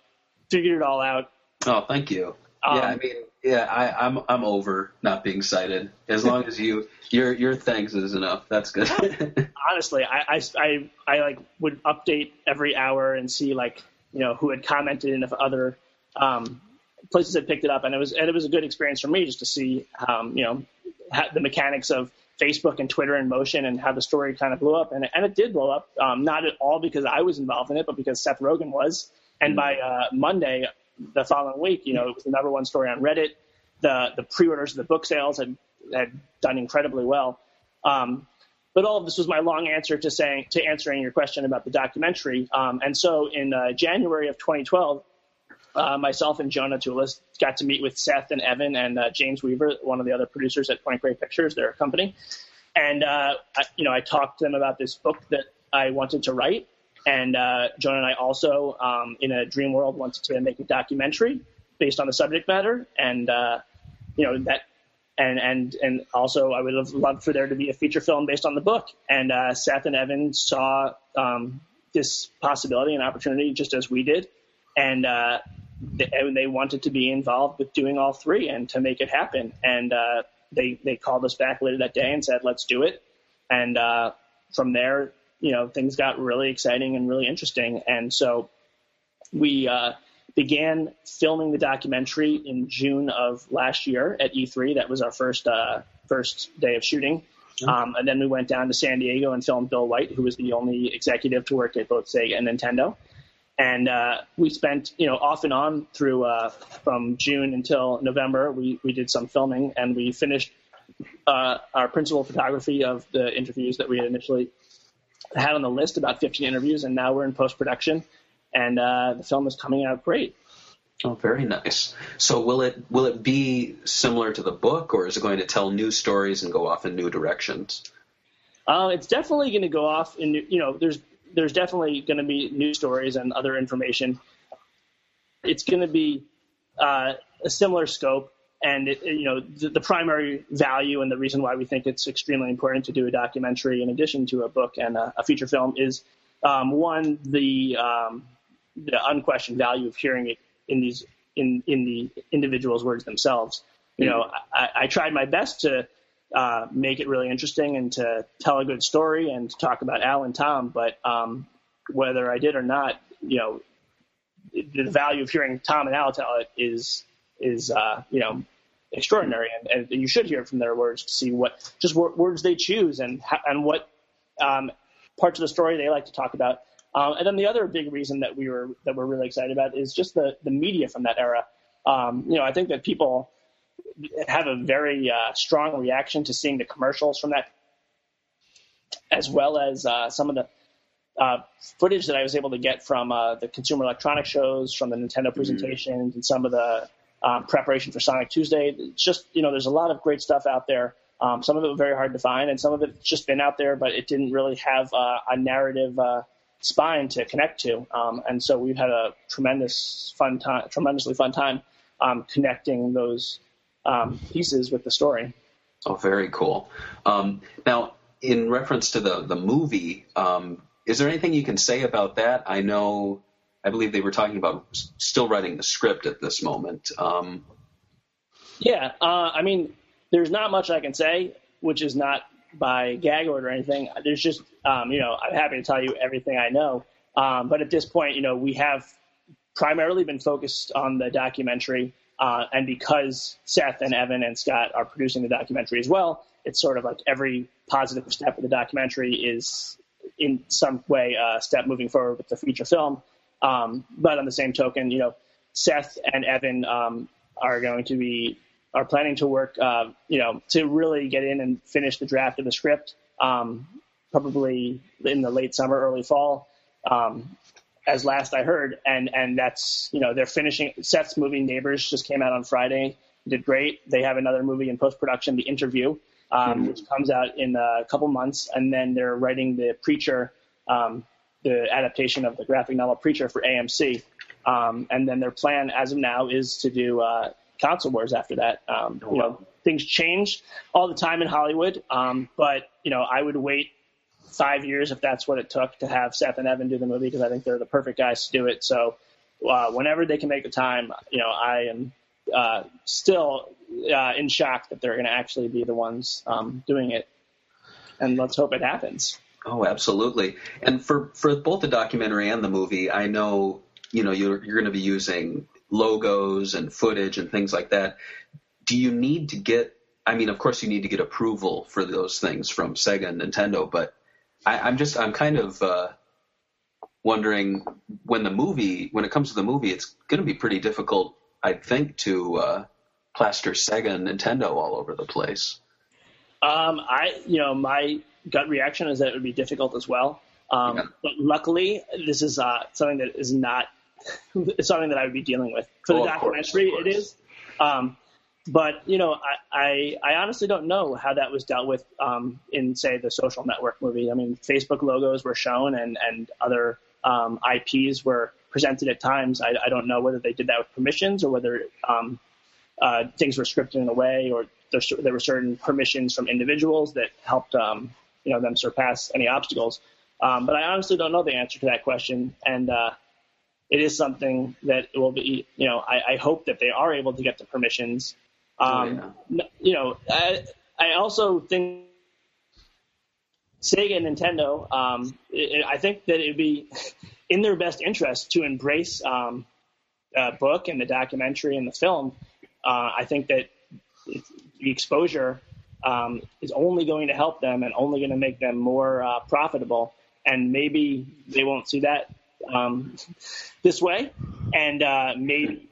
figured it all out. Oh, thank you. Um, yeah, I mean, yeah, I, I'm I'm over not being cited. As long as you your your thanks is enough. That's good. honestly, I, I, I, I like would update every hour and see like you know who had commented and if other um, places had picked it up, and it was and it was a good experience for me just to see um, you know the mechanics of Facebook and Twitter in motion and how the story kind of blew up, and and it did blow up. Um, not at all because I was involved in it, but because Seth Rogen was. And by uh, Monday, the following week, you know, it was the number one story on Reddit. The the pre-orders of the book sales had had done incredibly well. Um, but all of this was my long answer to saying to answering your question about the documentary. Um, and so in uh, January of 2012, uh, myself and Jonah Tulis got to meet with Seth and Evan and uh, James Weaver, one of the other producers at Point Grey Pictures, their company. And uh, I, you know, I talked to them about this book that I wanted to write. And uh, Jonah and I also, um, in a dream world, wanted to make a documentary based on the subject matter, and uh, you know that, and and and also I would have loved for there to be a feature film based on the book. And uh, Seth and Evan saw um, this possibility and opportunity just as we did, and uh, they, and they wanted to be involved with doing all three and to make it happen. And uh, they they called us back later that day and said, "Let's do it." And uh, from there, you know, things got really exciting and really interesting. And so we uh, began filming the documentary in June of last year at E3. That was our first uh, first day of shooting. Um, and then we went down to San Diego and filmed Bill White, who was the only executive to work at both Sega and Nintendo. And uh, we spent, you know, off and on through uh, from June until November. We we did some filming, and we finished uh, our principal photography of the interviews that we had initially had on the list, about 15 interviews, and now we're in post production, and uh, the film is coming out great. Oh, very nice. So will it will it be similar to the book, or is it going to tell new stories and go off in new directions? Uh, it's definitely going to go off in, you know, there's there's definitely going to be news stories and other information. It's going to be uh, a similar scope, and it, you know, the, the primary value and the reason why we think it's extremely important to do a documentary in addition to a book and a, a feature film is um, one the um, the unquestioned value of hearing it in these in in the individuals' words themselves. You know, I, I tried my best to uh, make it really interesting and to tell a good story and to talk about Al and Tom. But um, whether I did or not, you know, the value of hearing Tom and Al tell it is is uh, you know extraordinary, and, and you should hear from their words to see what just words they choose and and what um, parts of the story they like to talk about. Um, and then the other big reason that we were that we're really excited about is just the the media from that era. Um, you know, I think that people have a very uh, strong reaction to seeing the commercials from that, as well as uh, some of the uh, footage that I was able to get from uh, the Consumer Electronics shows, from the Nintendo presentations, and some of the um, preparation for Sonic Tuesday. It's just you know, there's a lot of great stuff out there. Um, some of it was very hard to find, and some of it's just been out there, but it didn't really have uh, a narrative uh, spine to connect to. Um, and so we've had a tremendous fun time, tremendously fun time um, connecting those um, pieces with the story. Oh, very cool. Um, now, in reference to the the movie, um, is there anything you can say about that? I know, I believe they were talking about still writing the script at this moment. Um, Yeah, uh, I mean, there's not much I can say, which is not by gag order or anything. There's just, um, you know, I'm happy to tell you everything I know. Um, but at this point, you know, we have primarily been focused on the documentary. Uh, and because Seth and Evan and Scott are producing the documentary as well, it's sort of like every positive step of the documentary is in some way a step moving forward with the feature film. Um, but on the same token, you know, Seth and Evan um, are going to be are planning to work, uh, you know, to really get in and finish the draft of the script, um, probably in the late summer, early fall, um, as last I heard. And and that's you know they're finishing. Seth's movie Neighbors just came out on Friday, did great. They have another movie in post production, The Interview, um, which comes out in a couple months, and then they're writing the Preacher, um, the adaptation of the graphic novel Preacher for AMC. Um, and then their plan, as of now, is to do uh, Console Wars after that. Um, you know, things change all the time in Hollywood, um, but you know, I would wait five years if that's what it took to have Seth and Evan do the movie because I think they're the perfect guys to do it. So uh, whenever they can make the time, you know, I am uh, still uh, in shock that they're going to actually be the ones um, doing it, and let's hope it happens. Oh, absolutely. And for for both the documentary and the movie, I know you know you're you're going to be using logos and footage and things like that. Do you need to get? I mean, of course, you need to get approval for those things from Sega and Nintendo, but I, I'm just I'm kind of uh, wondering when the movie when it comes to the movie, it's going to be pretty difficult, I think, to uh, plaster Sega and Nintendo all over the place. Um, I, you know, my gut reaction is that it would be difficult as well. Um, Yeah. But luckily, this is uh, something that is not something that I would be dealing with for the Oh, documentary. course. is, um, but you know, I, I I honestly don't know how that was dealt with um, in say the social network movie. I mean, Facebook logos were shown and and other um, IPs were presented at times. I, I don't know whether they did that with permissions or whether um, uh, things were scripted in a way or there, there were certain permissions from individuals that helped um, you know them surpass any obstacles. Um, but I honestly don't know the answer to that question, and uh, it is something that will be you know I, I hope that they are able to get the permissions. Um, n- You know, I, I also think Sega and Nintendo. Um, it, I think that it'd be in their best interest to embrace um, book and the documentary and the film. Uh, I think that the exposure um, is only going to help them and only going to make them more uh, profitable. And maybe they won't see that um, this way. And uh, maybe,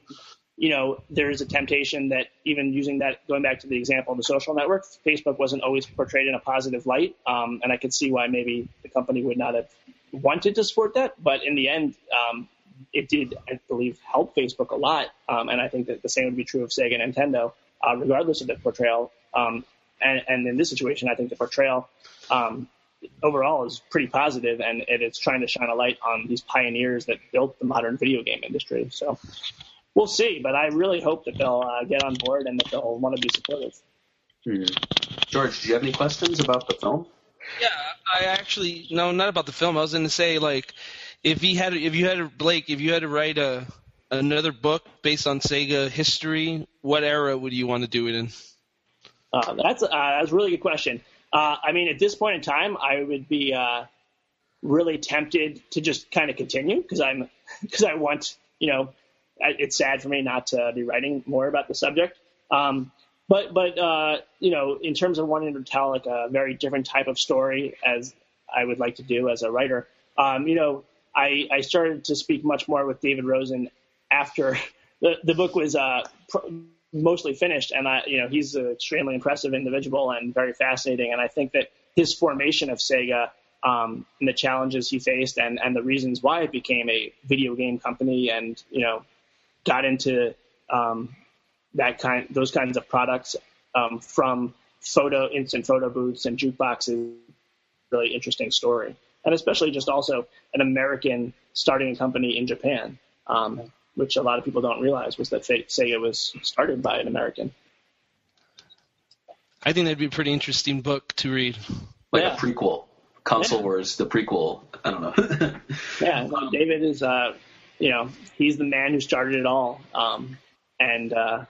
you know, there's a temptation that even using that, going back to the example of the social network, Facebook wasn't always portrayed in a positive light. Um, and I could see why maybe the company would not have wanted to support that. But in the end, um, it did, I believe, help Facebook a lot. Um, and I think that the same would be true of Sega and Nintendo, uh, regardless of the portrayal. Um, and, and in this situation, I think the portrayal um, overall is pretty positive, and it, it's trying to shine a light on these pioneers that built the modern video game industry. So we'll see, but I really hope that they'll uh, get on board and that they'll want to be supportive. Hmm. George, do you have any questions about the film? Yeah, I actually no, not about the film. I was going to say like, if he had, if you had to, Blake, if you had to write a another book based on Sega history, what era would you want to do it in? Uh, that's uh, that's a really good question. Uh, I mean, at this point in time, I would be uh, really tempted to just kind of continue because I'm because I want you know I- it's sad for me not to be writing more about the subject. Um, but but uh, you know, in terms of wanting to tell like a very different type of story, as I would like to do as a writer, um, you know, I, I started to speak much more with David Rosen after the the book was uh, pr- mostly finished, and I you know he's an extremely impressive individual and very fascinating, and I think that his formation of Sega. Um, and the challenges he faced, and, and the reasons why it became a video game company, and you know, got into um, that kind those kinds of products um, from photo instant photo booths and jukeboxes really interesting story and especially just also an american starting a company in japan um, which a lot of people don't realize was that Fe- sega was started by an american I think that'd be a pretty interesting book to read. Like Yeah. a prequel, Console Yeah. Wars, the prequel. I don't know. yeah no, david is uh, you know he's the man who started it all um, and uh,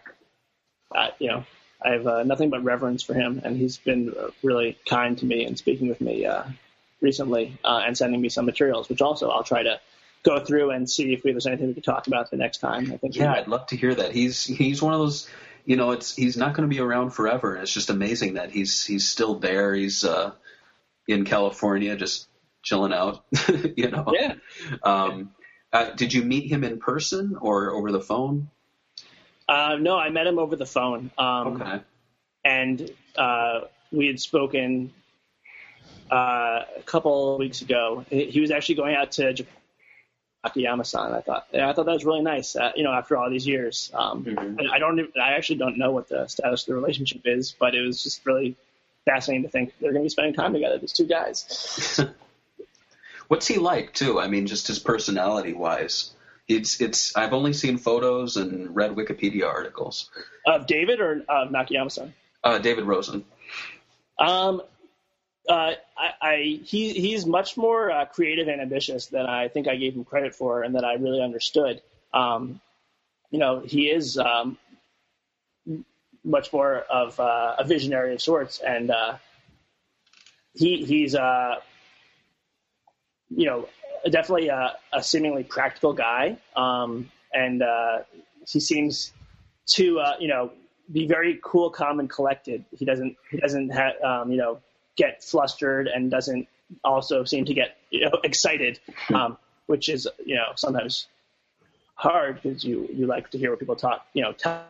uh, you know i have uh, nothing but reverence for him and he's been really kind to me and speaking with me uh, recently uh, and sending me some materials which also i'll try to go through and see if there's anything we can talk about the next time i think yeah, I'd love to hear that. He's he's one of those. You know, it's he's not going to be around forever. and It's just amazing that he's he's still there. He's uh, in California, just chilling out. you know. yeah Um, uh, did you meet him in person or over the phone? uh, no i met him over the phone um, Okay. and uh, we had spoken uh, a couple of weeks ago. He was actually going out to Japan, Nakayama-san. I thought, yeah, I thought that was really nice. Uh, you know, after all these years, um, Mhm. I, don't, even- I actually don't know what the status of the relationship is, but it was just really fascinating to think they're going to be spending time together. These two guys. What's he like too? I mean, just his personality wise. It's it's. I've only seen photos and read Wikipedia articles. Of David or of Nakayama-san? Uh, David Rosen. Um, uh, I, I he he's much more uh, creative and ambitious than I think I gave him credit for, and that I really understood. Um, you know, he is um, much more of uh, a visionary of sorts, and uh, he he's uh, you know definitely a, a seemingly practical guy, um, and uh, he seems to uh, you know be very cool, calm, and collected. He doesn't he doesn't ha- um, you know get flustered and doesn't also seem to get you know excited, um, which is you know sometimes hard because you you like to hear what people talk you know tell,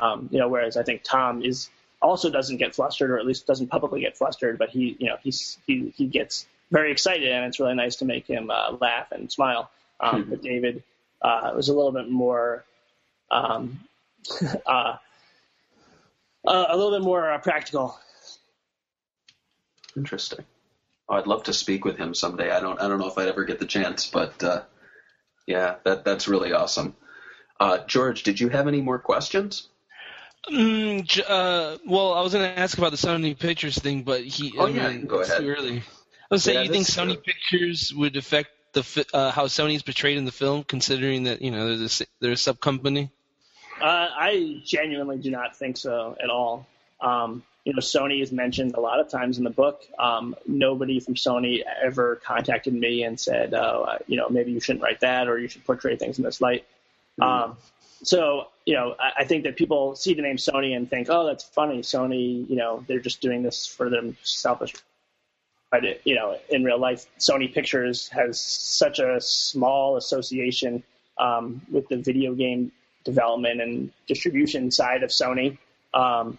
um, you know whereas I think Tom is also doesn't get flustered or at least doesn't publicly get flustered, but he you know he's he he gets very excited and it's really nice to make him uh, laugh and smile. Um, Mhm. But David uh, was a little bit more. Um, uh, uh, a little bit more uh, practical. Interesting. Oh, I'd love to speak with him someday. I don't I don't know if I'd ever get the chance, but uh, yeah, that that's really awesome. Uh, George, did you have any more questions? Mm, uh, well, I was going to ask about the Sony Pictures thing, but he. Oh, I yeah, mean, go ahead. Too early. I was saying, Yeah, you think Sony uh, Pictures would affect the uh, how Sony is portrayed in the film, considering that you know they're, the, they're a sub company? Uh, I genuinely do not think so at all. Um, you know, Sony is mentioned a lot of times in the book. Um, nobody from Sony ever contacted me and said, "Oh, uh, you know, maybe you shouldn't write that, or you should portray things in this light." Um, so, you know, I, I think that people see the name Sony and think, "Oh, that's funny, Sony." You know, they're just doing this for their selfish. But you know, in real life, Sony Pictures has such a small association um, with the video game development and distribution side of Sony, um,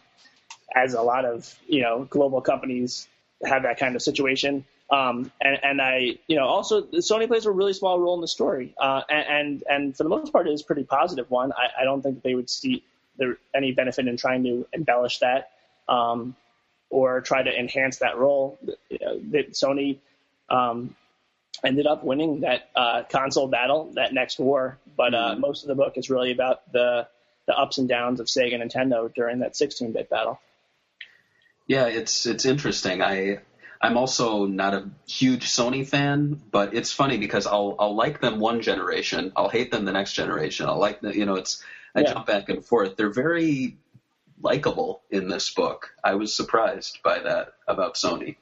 as a lot of you know global companies have that kind of situation. Um, and, and I, you know, also Sony plays a really small role in the story, uh, and, and and for the most part, it is a pretty positive one. I, I don't think they would see there any benefit in trying to embellish that um, or try to enhance that role. You know, that Sony um, ended up winning that uh, console battle, that next war. But uh, Mhm. most of the book is really about the the ups and downs of Sega and Nintendo during that 16-bit battle. Yeah, it's it's interesting. I I'm also not a huge Sony fan, but it's funny because I'll I'll like them one generation, I'll hate them the next generation. I'll like the you know it's I Yeah. jump back and forth. They're very likable in this book. I was surprised by that about Sony.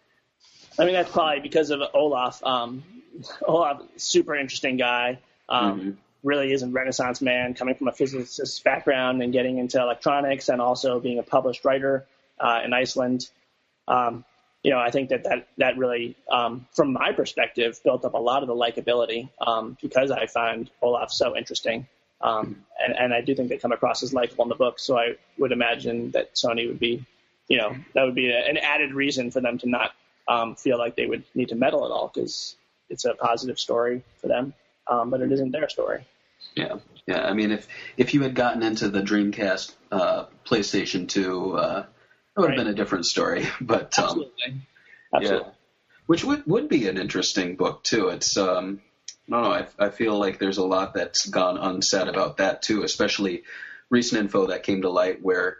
I mean, that's probably because of Olaf. Um, Olaf, super interesting guy. Um, Mhm. Really is a Renaissance man, coming from a physicist background and getting into electronics, and also being a published writer uh, in Iceland. Um, you know, I think that that that really, um, from my perspective, built up a lot of the likability um, because I find Olaf so interesting. Um, and, and I do think they come across as likable in the book. So I would imagine that Sony would be, you know, that would be a, an added reason for them to not um, feel like they would need to meddle at all because it's a positive story for them, um, but it isn't their story. Yeah, yeah. I mean, if if you had gotten into the Dreamcast, uh, PlayStation Two, uh, it would have Right. been a different story. But um, Absolutely. Absolutely. Yeah, which would would be an interesting book too. It's um, I don't. I, I feel like there's a lot that's gone unsaid about that too, especially recent info that came to light where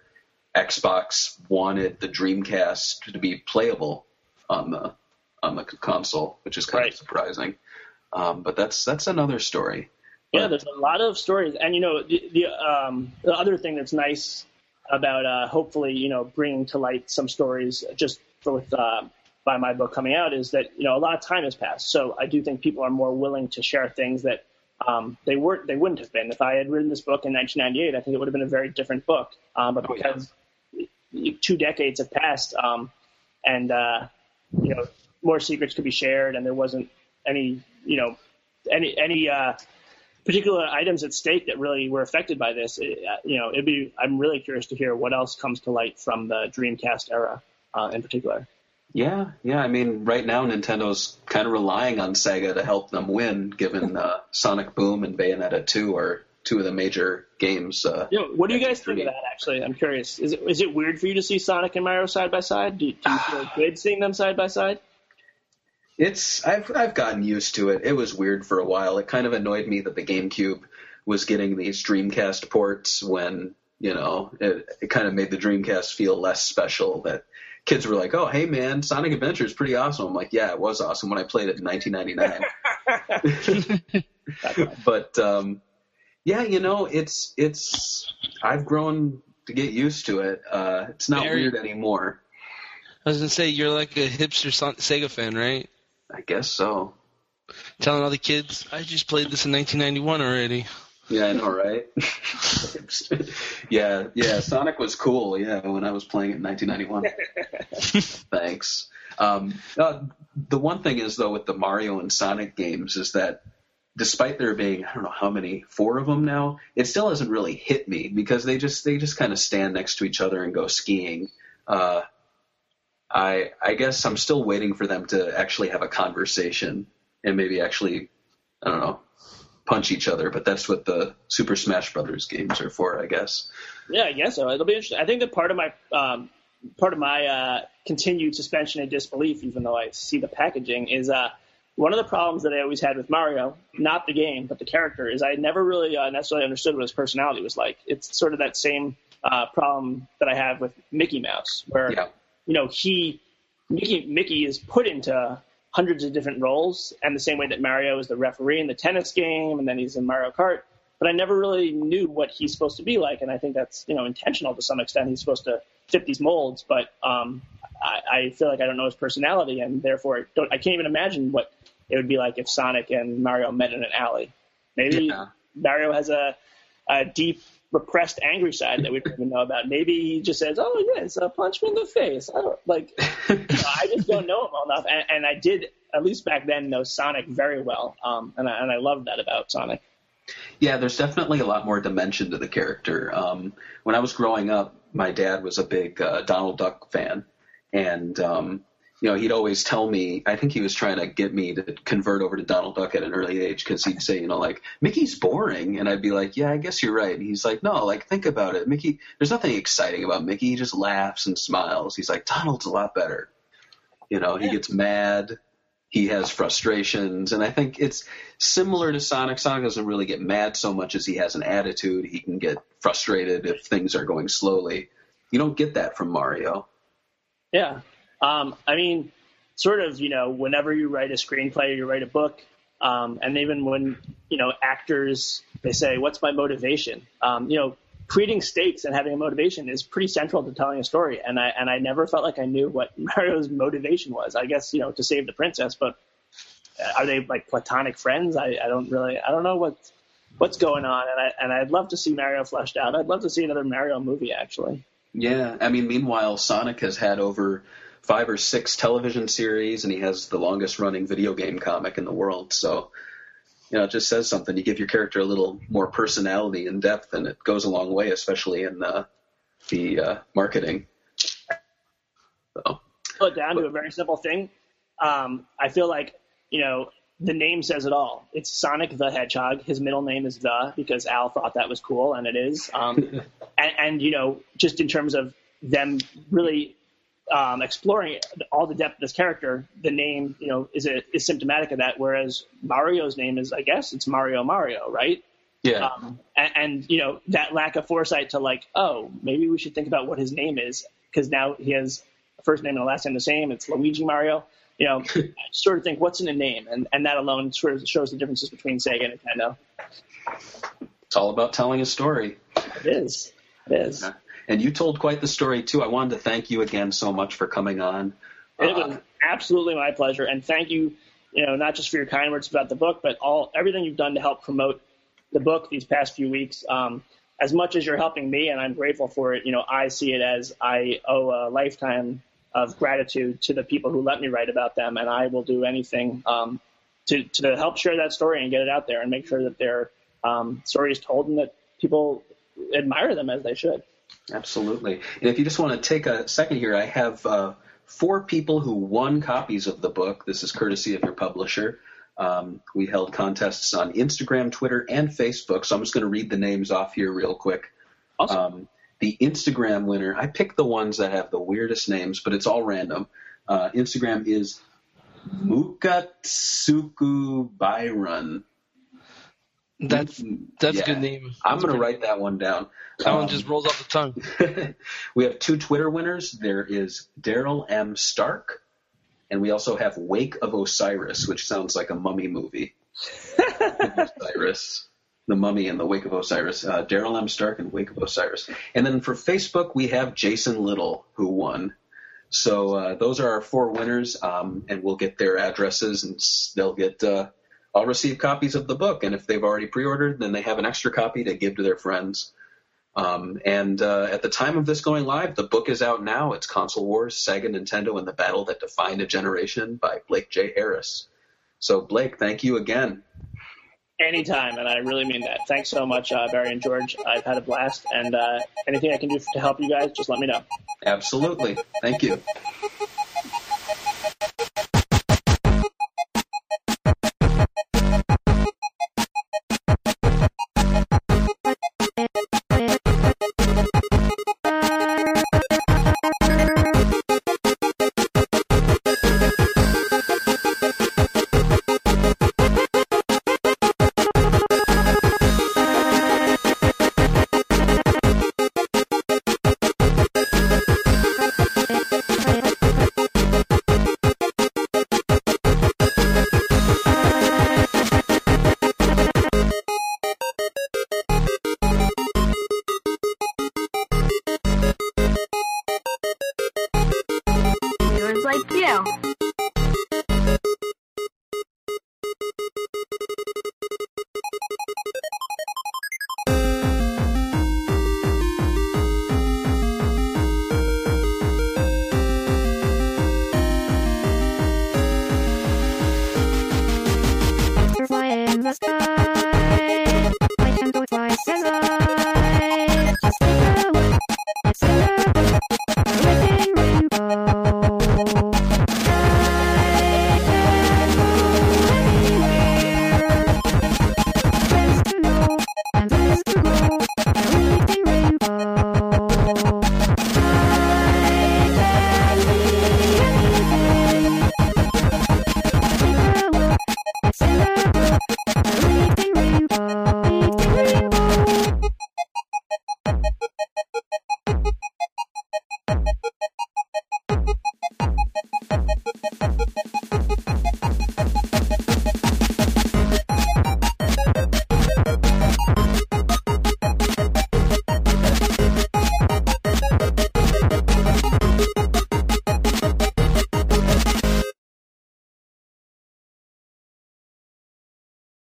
Xbox wanted the Dreamcast to be playable on the on the console, which is kind Right. of surprising. Um, but that's that's another story. Yeah, But- there's a lot of stories, and you know, the the, um, the other thing that's nice about uh, hopefully you know bringing to light some stories just with uh, by my book coming out is that you know a lot of time has passed, so I do think people are more willing to share things that um, they weren't they wouldn't have been if I had written this book in 1998. I think it would have been a very different book, um, but Oh, yeah. because two decades have passed, um, and uh, you know more secrets could be shared, and there wasn't any you know any any uh, particular items at stake that really were affected by this. It, uh, you know, it'd be. I'm really curious to hear what else comes to light from the Dreamcast era, uh, in particular. Yeah, yeah. I mean, right now Nintendo's kind of relying on Sega to help them win, given uh, Sonic Boom and Bayonetta 2 are two of the major games. Uh, You know, what do you guys think of that? Actually, I'm curious. Is it is it weird for you to see Sonic and Mario side by side? Do, do you feel good seeing them side by side? It's I've I've gotten used to it. It was weird for a while. It kind of annoyed me that the GameCube was getting these Dreamcast ports when you know it, it kind of made the Dreamcast feel less special. That kids were like, "Oh, hey man, Sonic Adventure is pretty awesome." I'm like, "Yeah, it was awesome when I played it in 1999." but um, yeah, you know, it's it's I've grown to get used to it. Uh, it's not Very- weird anymore. I was gonna say you're like a hipster Son- Sega fan, right? I guess so. Telling all the kids, I just played this in 1991 already. Yeah, I know, right? yeah, yeah. Sonic was cool. Yeah, when I was playing it in 1991. Thanks. Um, uh, the one thing is though with the Mario and Sonic games is that despite there being I don't know how many four of them now, it still hasn't really hit me because they just they just kind of stand next to each other and go skiing. Uh, I I guess I'm still waiting for them to actually have a conversation and maybe actually I don't know punch each other, but that's what the Super Smash Brothers games are for, I guess. Yeah, I guess so. It'll be interesting. I think that part of my um, part of my uh, continued suspension of disbelief, even though I see the packaging, is uh, one of the problems that I always had with Mario, not the game, but the character, is I never really uh, necessarily understood what his personality was like. It's sort of that same uh, problem that I have with Mickey Mouse, where Yeah. you know he Mickey Mickey is put into hundreds of different roles, and the same way that Mario is the referee in the tennis game, and then he's in Mario Kart. But I never really knew what he's supposed to be like, and I think that's you know intentional to some extent. He's supposed to fit these molds, but um, I, I feel like I don't know his personality, and therefore don't, I can't even imagine what it would be like if Sonic and Mario met in an alley. Maybe Yeah. Mario has a, a deep repressed angry side that we don't even know about. Maybe he just says, "Oh yes, uh, punch me in the face." I don't like. I just don't know him well enough, and, and I did at least back then know Sonic very well, um, and I, and I love that about Sonic. Yeah, there's definitely a lot more dimension to the character. Um, when I was growing up, my dad was a big uh, Donald Duck fan, and um, you know he'd always tell me. I think he was trying to get me to convert over to Donald Duck at an early age because he'd say, you know, like Mickey's boring, and I'd be like, yeah, I guess you're right. And he's like, no, like think about it, Mickey. There's nothing exciting about Mickey. He just laughs and smiles. He's like Donald's a lot better. You know, he gets mad. He has frustrations, and I think it's similar to Sonic. Sonic doesn't really get mad so much as he has an attitude. He can get frustrated if things are going slowly. You don't get that from Mario. Yeah. Um, I mean, sort of, you know, whenever you write a screenplay or you write a book, um, and even when, you know, actors, they say, what's my motivation? Um, you know, creating stakes and having a motivation is pretty central to telling a story. And I, and I never felt like I knew what Mario's motivation was. I guess, you know, to save the princess, but are they like platonic friends? I, I don't really, I don't know what, what's going on. And I, and I'd love to see Mario fleshed out. I'd love to see another Mario movie, actually. Yeah, I mean, meanwhile, Sonic has had over five or six television series, and he has the longest running video game comic in the world. So, you know, it just says something. You give your character a little more personality and depth, and it goes a long way, especially in uh, the uh, marketing. So, Put down to a very simple thing. Um, I feel like, you know, the name says it all. It's Sonic the Hedgehog. His middle name is the because Al thought that was cool, and it is. Um, and, and you know, just in terms of them really um, exploring all the depth of this character, the name, you know, is a, is symptomatic of that. Whereas Mario's name is, I guess, it's Mario Mario, right? yeah, Um, and, and you know that lack of foresight to like, oh, maybe we should think about what his name is because now he has a first name and a last name the same. It's Luigi Mario. You know, I sort of think what's in a name, and and that alone sort of shows the differences between Sega and Nintendo. it's all about telling a story. It is. It is. Yeah. And you told quite the story too. I wanted to thank you again so much for coming on. It Uh, was absolutely my pleasure, and thank you. You know, not just for your kind words about the book, but all everything you've done to help promote the book these past few weeks. Um, as much as you're helping me, and I'm grateful for it, you know, I see it as I owe a lifetime of gratitude to the people who let me write about them, and I will do anything um, to to help share that story and get it out there and make sure that their um, story is told and that people admire them as they should. Absolutely. And if you just want to take a second here, I have uh, four people who won copies of the book. This is courtesy of your publisher. Um, we held contests on Instagram, Twitter, and Facebook. So I'm just going to read the names off here real quick. Awesome. Um, the Instagram winner, I picked the ones that have the weirdest names, but it's all random. Uh, Instagram is Mukatsuku Byron. That's that's Yeah. a good name. I'm going to write that one down. That one Um, just rolls off the tongue. we have two Twitter winners. There is Daryl M. Stark, and we also have Wake of Osiris, which sounds like a mummy movie. Osiris, the mummy and the Wake of Osiris. Uh, Daryl M. Stark and Wake of Osiris. And then for Facebook, we have Jason Little, who won. So uh, those are our four winners, um, and we'll get their addresses, and they'll get. Uh, I'll receive copies of the book, and if they've already pre-ordered, then they have an extra copy to give to their friends. Um, and uh, at the time of this going live, the book is out now. It's Console Wars, Sega, Nintendo, and the Battle That Defined a Generation by Blake J. Harris. So, Blake, thank you again. Anytime, and I really mean that. Thanks so much, uh, Barry and George. I've had a blast, and uh, anything I can do to help you guys, just let me know. Absolutely. Thank you.